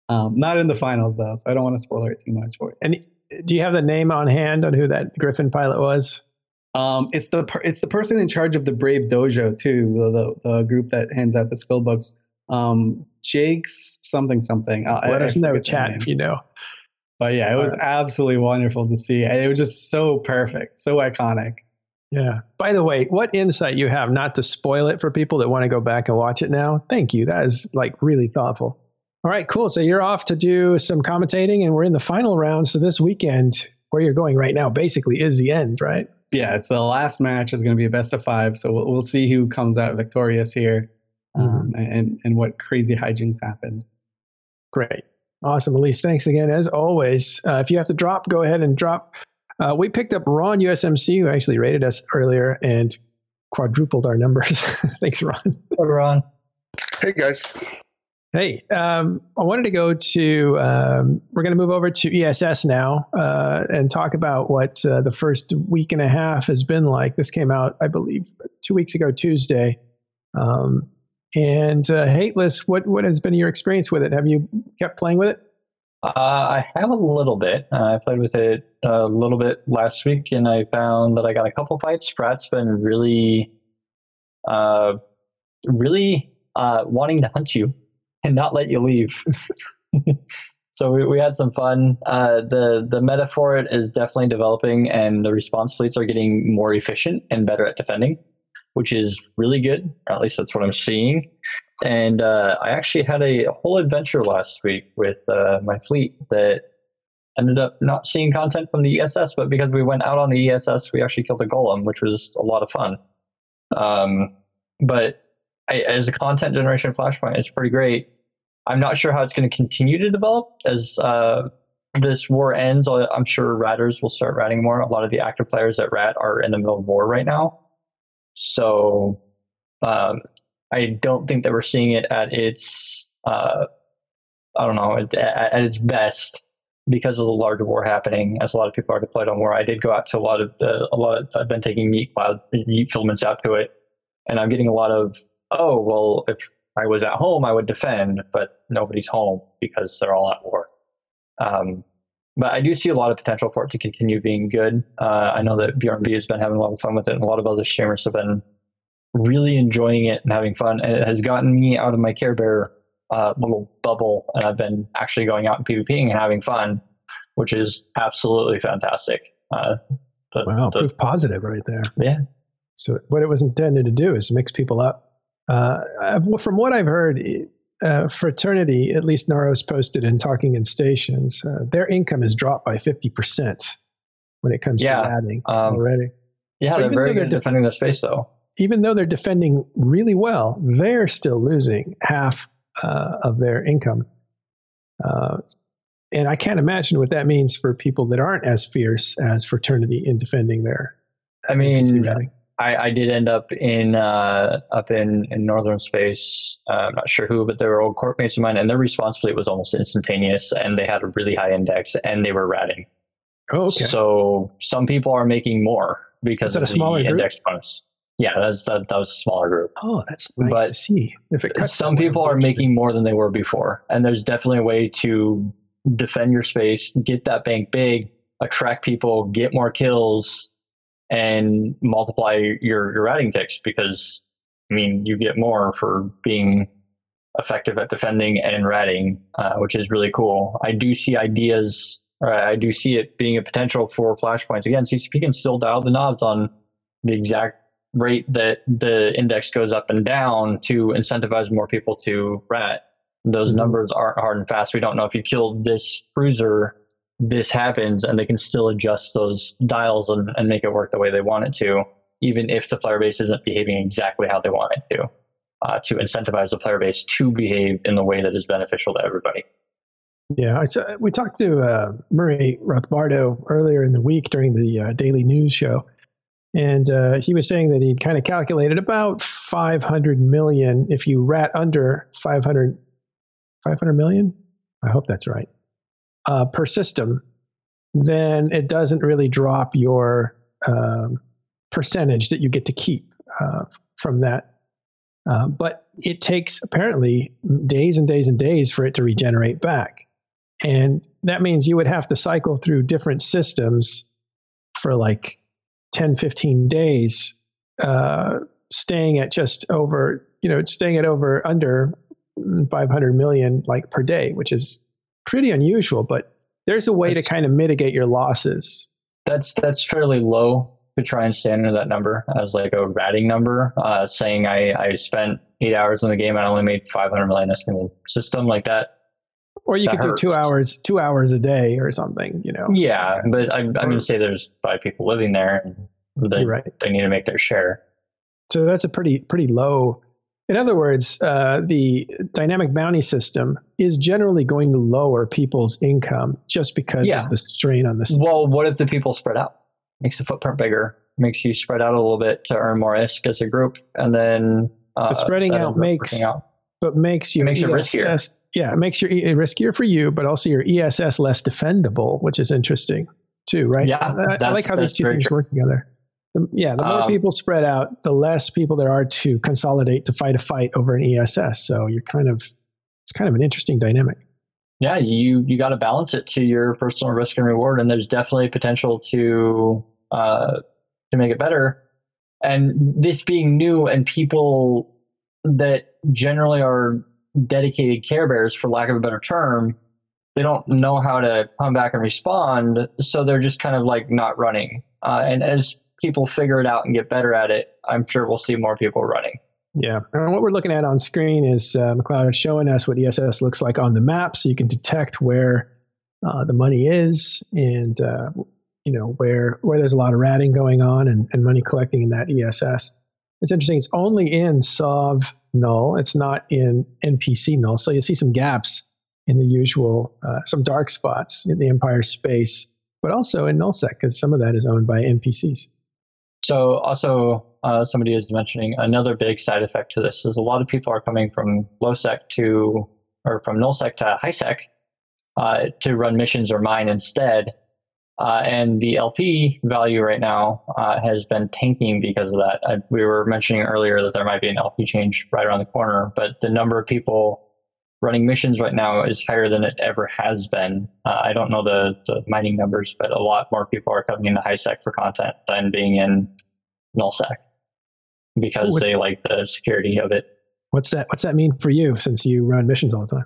Um, not in the finals though, so I don't want to spoil it too much for you. And do you have the name on hand on who that Griffin pilot was? Um, it's the it's the person in charge of the Brave Dojo too, the, the, the group that hands out the skill books. Um, Jake's something something. Uh, Let I, us I know, chat if you know. But yeah, it was right. absolutely wonderful to see, and it was just so perfect, so iconic. Yeah. By the way, what insight you have not to spoil it for people that want to go back and watch it now? Thank you. That is like really thoughtful. All right, cool. So you're off to do some commentating, and we're in the final round. So this weekend, where you're going right now, basically is the end, right? Yeah, it's the last match. is going to be a best of five. So we'll, we'll see who comes out victorious here, um, and and what crazy hijinks happen. Great, awesome, Elise. Thanks again, as always. Uh, if you have to drop, go ahead and drop. Uh, we picked up Ron USMC, who actually rated us earlier and quadrupled our numbers. (laughs) Thanks, Ron. Hey, Ron. Hey, guys. Hey, um, I wanted to go to, um, we're going to move over to ESS now uh, and talk about what uh, the first week and a half has been like. This came out, I believe, two weeks ago, Tuesday. Um, and uh, Hateless, what, what has been your experience with it? Have you kept playing with it? Uh, I have a little bit. Uh, I played with it a little bit last week, and I found that I got a couple fights. Frat's been really, uh, really uh, wanting to hunt you and not let you leave. (laughs) so we, we had some fun. Uh, the the meta for it is definitely developing, and the response fleets are getting more efficient and better at defending, which is really good. At least that's what I'm seeing. And uh, I actually had a, whole adventure last week with uh, my fleet that ended up not seeing content from the ESS, but because we went out on the ESS, we actually killed a golem, which was a lot of fun. Um, but I, as a content generation flashpoint, it's pretty great. I'm not sure how it's going to continue to develop as uh, this war ends. I'm sure Ratters will start ratting more. A lot of the active players that Rat are in the middle of war right now. So um, I don't think that we're seeing it at its, uh, I don't know, at, at, its best because of the larger war happening. As a lot of people are deployed on war, I did go out to a lot of the, a lot. Of, I've been taking Yeet Cloud, Yeet filaments out to it, and I'm getting a lot of, oh well, if I was at home, I would defend, but nobody's home because they're all at war. Um, but I do see a lot of potential for it to continue being good. Uh, I know that BRB has been having a lot of fun with it, and a lot of other streamers have been really enjoying it and having fun. And it has gotten me out of my Care Bear uh, little bubble, and I've been actually going out and PvPing and having fun, which is absolutely fantastic. Uh, the, wow, the, proof positive right there. Yeah. So what it was intended to do is mix people up uh, from what I've heard, uh, fraternity, at least Naros posted in Talking in Stations, uh, their income has dropped by 50% when it comes yeah, to adding um, already. Yeah, so they're very good they're defending their space, though. Even though they're defending really well, they're still losing half uh, of their income. Uh, and I can't imagine what that means for people that aren't as fierce as fraternity in defending their. I mean, I, I did end up in uh, up in, in northern space. Uh, I'm not sure who, but they were old court mates of mine, and their response fleet was almost instantaneous, and they had a really high index, and they were ratting. Oh, okay. So some people are making more because of a smaller the index bonus. Yeah, that's that, that was a smaller group. Oh, that's nice but to see. If it some people are making more than they were before, and there's definitely a way to defend your space, get that bank big, attract people, get more kills and multiply your, your ratting ticks because, I mean, you get more for being effective at defending and ratting, uh, which is really cool. I do see ideas, I do see it being a potential for flashpoints. Again, CCP can still dial the knobs on the exact rate that the index goes up and down to incentivize more people to rat. Those mm-hmm. numbers aren't hard and fast. We don't know if you killed this cruiser this happens and they can still adjust those dials and, and make it work the way they want it to, even if the player base isn't behaving exactly how they want it to, uh, to incentivize the player base to behave in the way that is beneficial to everybody. Yeah, so we talked to uh, Murray Rothbardo earlier in the week during the uh, daily news show, and uh, he was saying that he'd kind of calculated about 500 million if you rat under 500, 500 million. I hope that's right uh, per system, then it doesn't really drop your um, percentage that you get to keep uh, from that. Uh, but it takes apparently days and days and days for it to regenerate back. And that means you would have to cycle through different systems for like 10, 15 days, uh, staying at just over, you know, staying at over under 500 million like per day, which is pretty unusual, but there's a way that's, to kind of mitigate your losses. That's that's fairly low to try and stand under that number as like a ratting number, uh, saying I, I spent eight hours in the game and I only made 500 million. That's going to system like that. Or you could hurts. do two hours, two hours a day or something, you know? Yeah. But I, I'm going to say there's five people living there and they, right. they need to make their share. So that's a pretty, pretty low in other words, uh, the dynamic bounty system is generally going to lower people's income just because yeah. of the strain on the system. Well, what if the people spread out? Makes the footprint bigger, makes you spread out a little bit to earn more risk as a group, and then uh, spreading out makes out. but makes you it makes ESS, it riskier. Yeah, it makes your it riskier for you, but also your ESS less defendable, which is interesting too, right? Yeah, I, I like how these two things true. work together yeah, the more um, people spread out, the less people there are to consolidate to fight a fight over an ESS. So you're kind of it's kind of an interesting dynamic. Yeah, you you got to balance it to your personal risk and reward, and there's definitely potential to uh, to make it better. And this being new, and people that generally are dedicated care bears, for lack of a better term, they don't know how to come back and respond, so they're just kind of like not running. Uh, and as people figure it out and get better at it, I'm sure we'll see more people running. Yeah. And what we're looking at on screen is uh, McLeod showing us what ESS looks like on the map so you can detect where uh, the money is and, uh, you know, where, where there's a lot of ratting going on and, and money collecting in that ESS. It's interesting. It's only in SOV null. It's not in NPC null. So you see some gaps in the usual, uh, some dark spots in the Empire space, but also in nullsec because some of that is owned by NPCs. So also uh, somebody is mentioning another big side effect to this is a lot of people are coming from low sec to or from null sec to high sec uh, to run missions or mine instead. Uh, and the LP value right now uh, has been tanking because of that. I, we were mentioning earlier that there might be an LP change right around the corner, but the number of people running missions right now is higher than it ever has been. Uh, I don't know the, the mining numbers, but a lot more people are coming into high sec for content than being in null sec because what's, they like the security of it. What's that? What's that mean for you since you run missions all the time?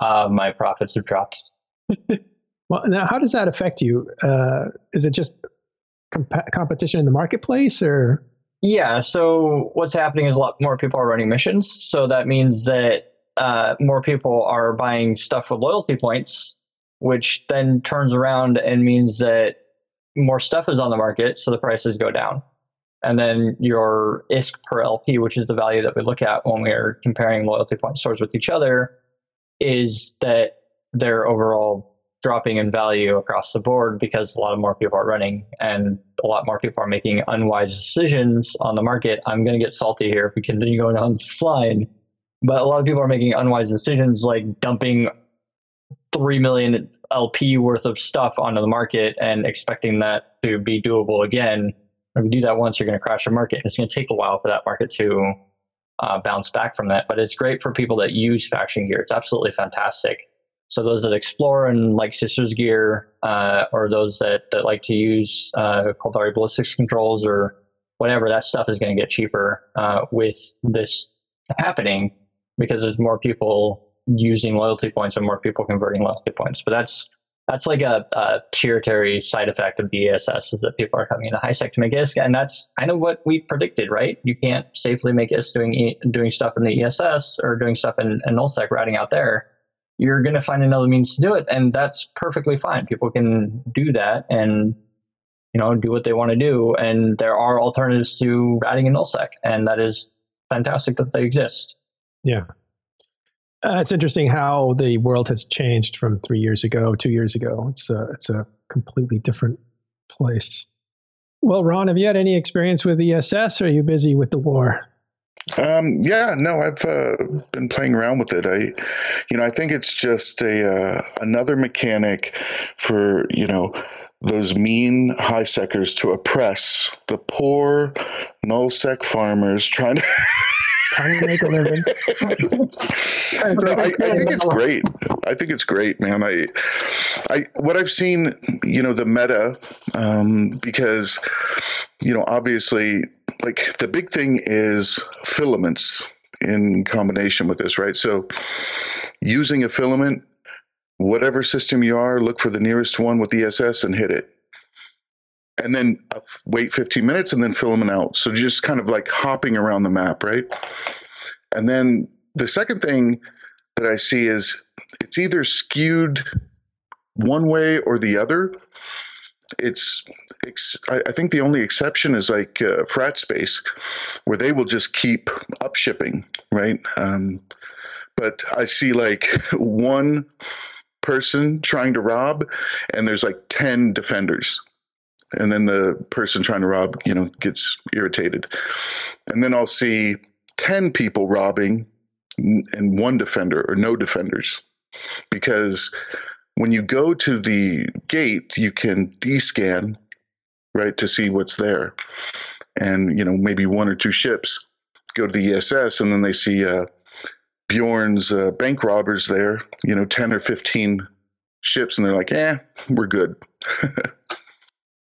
Uh, my profits have dropped. (laughs) well, now how does that affect you? Uh, is it just comp- competition in the marketplace or? Yeah. So what's happening is a lot more people are running missions. So that means that uh, more people are buying stuff with loyalty points, which then turns around and means that more stuff is on the market, so the prices go down. And then your ISK per LP, which is the value that we look at when we are comparing loyalty point stores with each other, is that they're overall dropping in value across the board because a lot of more people are running and a lot more people are making unwise decisions on the market. I'm going to get salty here if we continue going on the slide but a lot of people are making unwise decisions like dumping 3 million LP worth of stuff onto the market and expecting that to be doable again. If you do that once, you're going to crash the market. It's going to take a while for that market to uh, bounce back from that. But it's great for people that use faction gear. It's absolutely fantastic. So those that explore and like Sisters gear, uh, or those that, that like to use uh, Caldari ballistics controls or whatever, that stuff is going to get cheaper uh, with this happening because there's more people using loyalty points and more people converting loyalty points. But that's that's like a, a side effect of the ESS is that people are coming into high sec to make ISK, and that's kind of what we predicted, right? You can't safely make ISK doing doing stuff in the ESS or doing stuff in, in nullsec ratting out there. You're going to find another means to do it, and that's perfectly fine. People can do that and you know do what they want to do, and there are alternatives to ratting in nullsec, and that is fantastic that they exist. Yeah. Uh, it's interesting how the world has changed from three years ago, two years ago. It's a, it's a completely different place. Well, Ron, have you had any experience with ESS or are you busy with the war? Um, yeah, no, I've uh, been playing around with it. I, you know, I think it's just a uh, another mechanic for you know those mean high seckers to oppress the poor null sec farmers trying to (laughs) trying to make a living. no, I, I, think it's (laughs) great. I think it's great, man. I, I, what I've seen, you know, the meta, um, because, you know, obviously, like the big thing is filaments in combination with this, right? So, using a filament, whatever system you are, look for the nearest one with ESS and hit it and then uh, wait 15 minutes and then fill them out. So just kind of like hopping around the map, right? And then the second thing that I see is it's either skewed one way or the other. It's, I think the only exception is like uh, frat space, where they will just keep up shipping, right? Um, but I see like one person trying to rob, and there's like 10 defenders and then the person trying to rob, you know, gets irritated. And then I'll see 10 people robbing and one defender or no defenders. Because when you go to the gate, you can descan, right, to see what's there. And, you know, maybe one or two ships go to the ESS and then they see uh, Bjorn's uh, bank robbers there, you know, 10 or 15 ships, and they're like, eh, we're good. (laughs)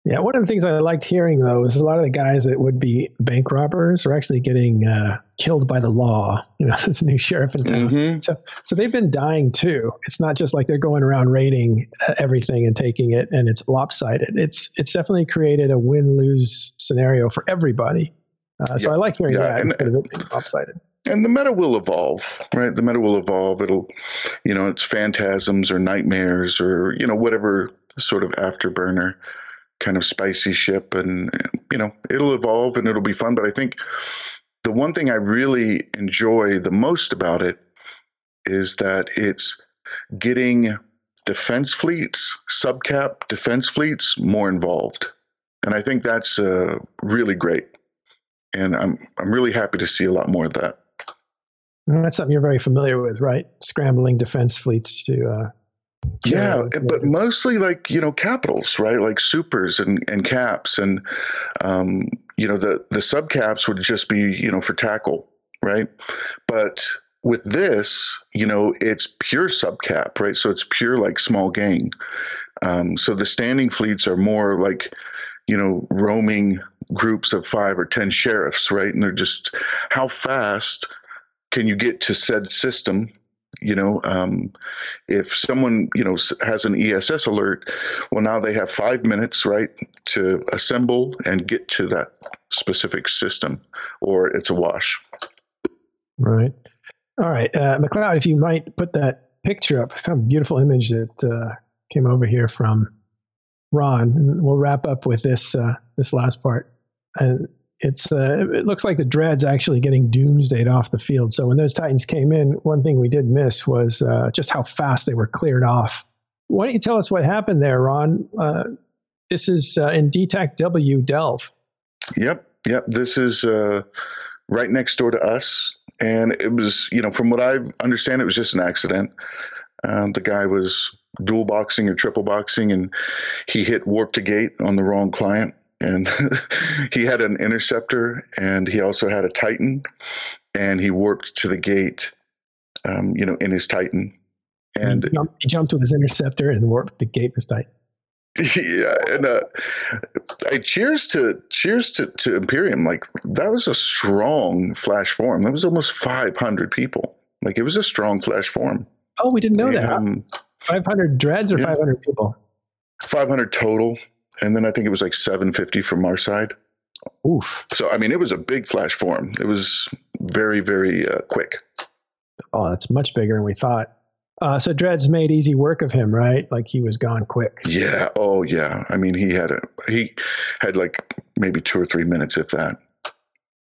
Yeah, one of the things I liked hearing though is a lot of the guys that would be bank robbers are actually getting uh, killed by the law. You know, (laughs) there's a new sheriff in town, mm-hmm. so so they've been dying too. It's not just like they're going around raiding uh, everything and taking it, and it's lopsided. It's it's definitely created a win lose scenario for everybody. Uh, so yeah. I like hearing yeah. that and, instead of it being (laughs) lopsided. And the meta will evolve, right? The meta will evolve. It'll, you know, it's phantasms or nightmares or you know whatever sort of afterburner kind of spicy ship and you know it'll evolve and it'll be fun. But i think the one thing i really enjoy the most about it is that it's getting defense fleets subcap defense fleets more involved. And i think that's uh, really great. And i'm i'm really happy to see a lot more of that. And that's something you're very familiar with right? Scrambling defense fleets to uh, yeah, yeah, but mostly like you know capitals, right? Like supers and, and caps, and um, you know the the subcaps would just be you know for tackle, right? But with this, you know, it's pure subcap, right? So it's pure like small gang. Um, so the standing fleets are more like you know roaming groups of five or ten sheriffs, right? And they're just how fast can you get to said system you know um, if someone you know has an ess alert well now they have five minutes right to assemble and get to that specific system or it's a wash. Right. All right uh, mcleod if you might put that picture up some beautiful image that uh, came over here from ron and we'll wrap up with this uh, this last part. And it's uh, it looks like the dread's actually getting doomsdayed off the field. So when those Titans came in, one thing we did miss was uh, just how fast they were cleared off. Why don't you tell us what happened there, Ron? Uh, this is uh, in DTAC W Delve. Yep, yep. This is uh, right next door to us, and it was you know from what I understand, it was just an accident. Um, the guy was dual boxing or triple boxing, and he hit warp to gate on the wrong client and (laughs) he had an interceptor and he also had a titan and he warped to the gate um, you know in his titan. And he jumped, he jumped, with his interceptor and warped the gate his titan. (laughs) Yeah and uh, I cheers to cheers to, to imperium. Like that was a strong flash form. That was almost 500 people. Like it was a strong flash form. Oh we didn't know that. Um, 500 dreads or yeah, 500 people? 500 total and then I think it was like 750 from our side. Oof. So I mean, it was a big flash form. It was very, very uh, quick. Oh, that's much bigger than we thought. Uh, so Dreads made easy work of him, right? Like he was gone quick. Yeah. Oh, yeah. I mean, he had a he had like maybe two or three minutes, if that.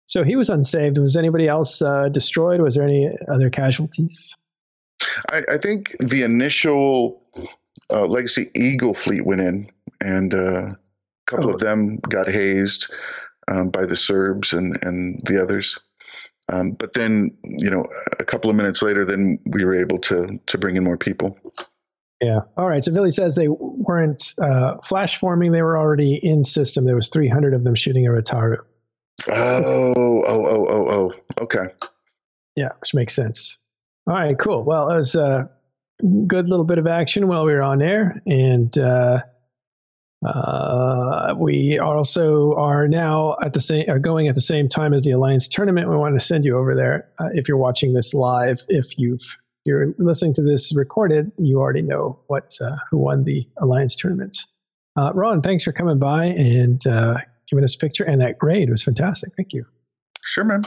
So he was unsaved. Was anybody else uh, destroyed? Was there any other casualties? I, I think the initial uh, Legacy Eagle fleet went in, and uh, a couple oh. of them got hazed um, by the Serbs and and the others. Um, but then, you know, a couple of minutes later, then we were able to to bring in more people. Yeah. All right. So Billy says they weren't uh, flash forming; they were already in system. There was 300 of them shooting a Raitaru. Oh, oh, oh, oh, oh. Okay. Yeah, which makes sense. All right, cool. Well, it was a good little bit of action while we were on air, and uh, uh, we also are now at the same are going at the same time as the Alliance tournament. We want to send you over there uh, if you're watching this live. If you've you're listening to this recorded, you already know what uh, who won the Alliance tournament. Uh, Ron, thanks for coming by and uh, giving us a picture. And that grade was fantastic. Thank you. Sure, man.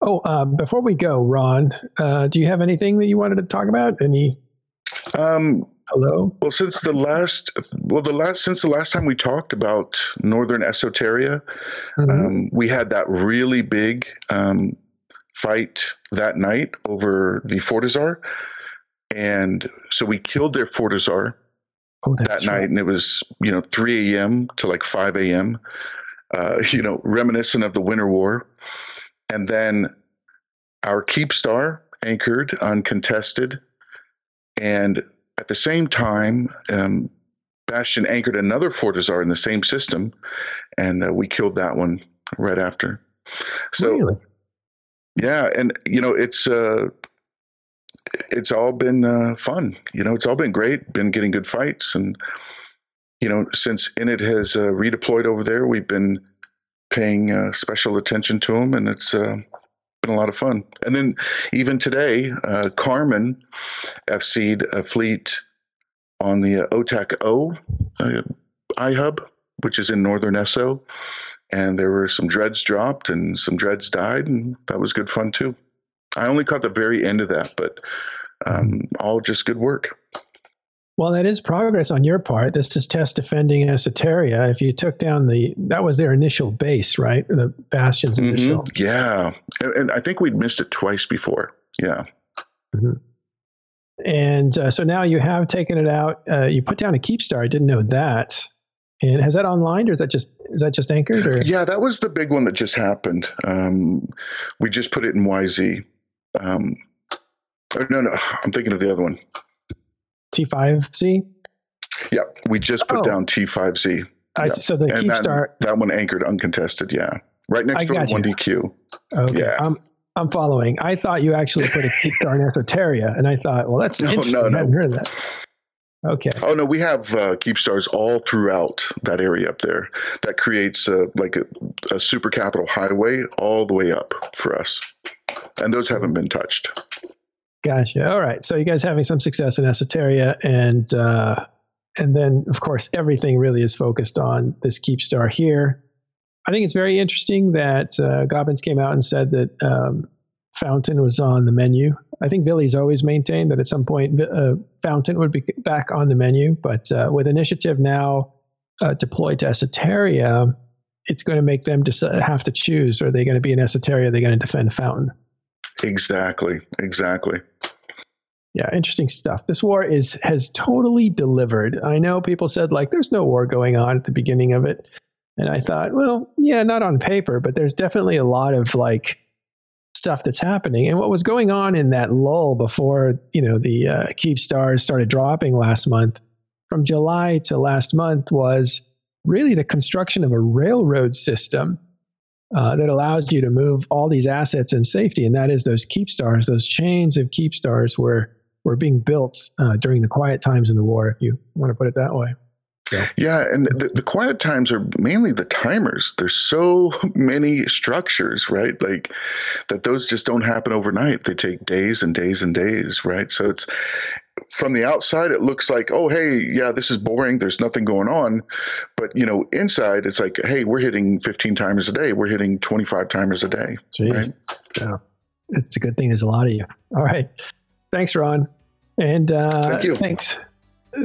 Oh, uh, before we go, Ron, uh, do you have anything that you wanted to talk about? Any? Um, Hello. Well, since the last, well, the last since the last time we talked about Northern Esoteria, mm-hmm. um, we had that really big um, fight that night over the Fortizar, and so we killed their Fortizar oh, that right. night, and it was you know 3 a.m. to like 5 a.m. Uh, (laughs) you know, reminiscent of the Winter War. And then our Keepstar anchored uncontested. And at the same time, um, Bastion anchored another Fortizar in the same system, and uh, we killed that one right after. So, really? yeah, and you know, it's uh, it's all been uh, fun. You know, it's all been great. Been getting good fights, and you know, since Init has uh, redeployed over there, we've been paying uh, special attention to them, and it's uh, been a lot of fun. And then even today, uh, Carmen FC'd a fleet on the uh, OTAC O uh, iHub, which is in northern Esso, and there were some dreads dropped and some dreads died, and that was good fun too. I only caught the very end of that, but um, all just good work. Well, that is progress on your part. This is test defending Esoteria. If you took down the, that was their initial base, right? The Bastion's mm-hmm. initial. Yeah. And, and, I think we'd missed it twice before. Yeah. Mm-hmm. And uh, so now you have taken it out. Uh, you put down a Keepstar. I didn't know that. And has that online or is that just is that just anchored? Or? Yeah, that was the big one that just happened. Um, we just put it in YZ. Um, oh, no, no, I'm thinking of the other one. T5Z? Yep. we just put oh. down T5Z. I yeah. So the Keepstar. That, that one anchored uncontested, yeah. Right next to 1DQ. Okay. Yeah. I'm, I'm following. I thought you actually put a keep Keepstar in Esoteria, and I thought, well, that's (laughs) no, interesting. No, no. I hadn't heard that. Okay. Oh no, we have uh, Keepstars all throughout that area up there. That creates uh, like a, a super capital highway all the way up for us, and those haven't been touched. Gotcha. All right. So you guys having some success in Esoteria, and uh, and then of course everything really is focused on this Keepstar here. I think it's very interesting that uh, Gobbins came out and said that um, Fountain was on the menu. I think Billy's always maintained that at some point uh, Fountain would be back on the menu, but uh, with Initiative now uh, deployed to Esoteria, it's going to make them have to choose: are they going to be in Esoteria? Are they going to defend Fountain? Exactly. Exactly. Yeah, interesting stuff. This war is has totally delivered. I know people said like there's no war going on at the beginning of it. And I thought, well, yeah, not on paper, but there's definitely a lot of like stuff that's happening. And what was going on in that lull before, you know, the uh, Keepstars started dropping last month, from July to last month was really the construction of a railroad system uh, that allows you to move all these assets in safety, and that is those Keepstars, Those chains of Keepstars were were being built uh, during the quiet times in the war, if you want to put it that way. So. Yeah, and the, the, quiet times are mainly the timers. There's so (laughs) many structures, right? Like that those just don't happen overnight. They take days and days and days, right? So it's from the outside it looks like, oh hey, yeah, this is boring. There's nothing going on. But you know, inside it's like, hey, we're hitting 15 timers a day. We're hitting 25 timers a day. Jeez. Right? Yeah. It's a good thing there's a lot of you. All right. Thanks, Ron. And uh, Thank you. thanks.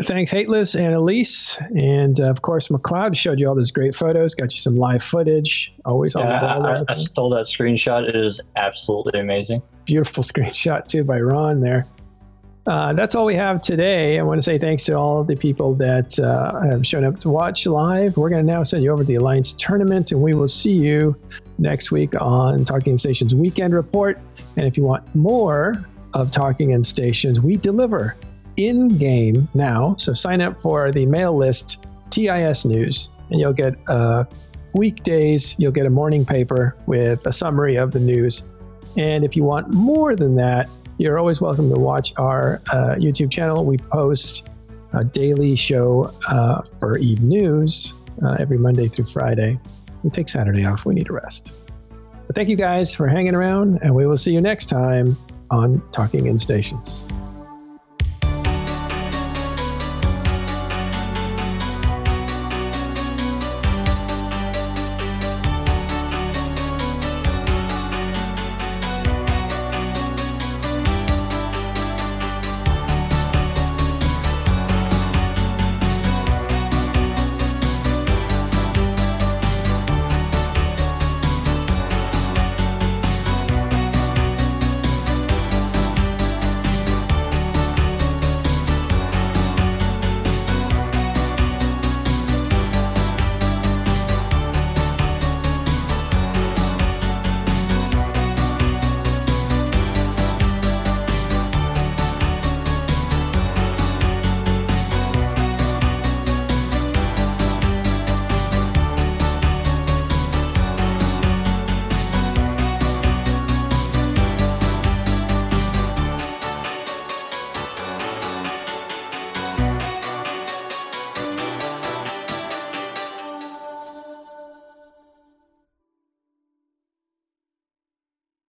Thanks, Hateless and Elise. And uh, of course, McLeod showed you all those great photos, got you some live footage. Always on yeah, the ball. I, I stole that screenshot. It is absolutely amazing. Beautiful (laughs) screenshot, too, by Ron there. uh, that's all we have today. I want to say thanks to all of the people that uh, have shown up to watch live. We're going to now send you over to the Alliance tournament, and we will see you next week on Talking Stations Weekend Report. And if you want more of Talking in Stations, we deliver in game now. So sign up for the mail list TIS News, and you'll get uh, weekdays, you'll get a morning paper with a summary of the news. And if you want more than that, you're always welcome to watch our uh, YouTube channel. We post a daily show uh, for Eve News uh, every Monday through Friday. We take Saturday off. We need a rest. But thank you guys for hanging around, and we will see you next time on Talking in Stations.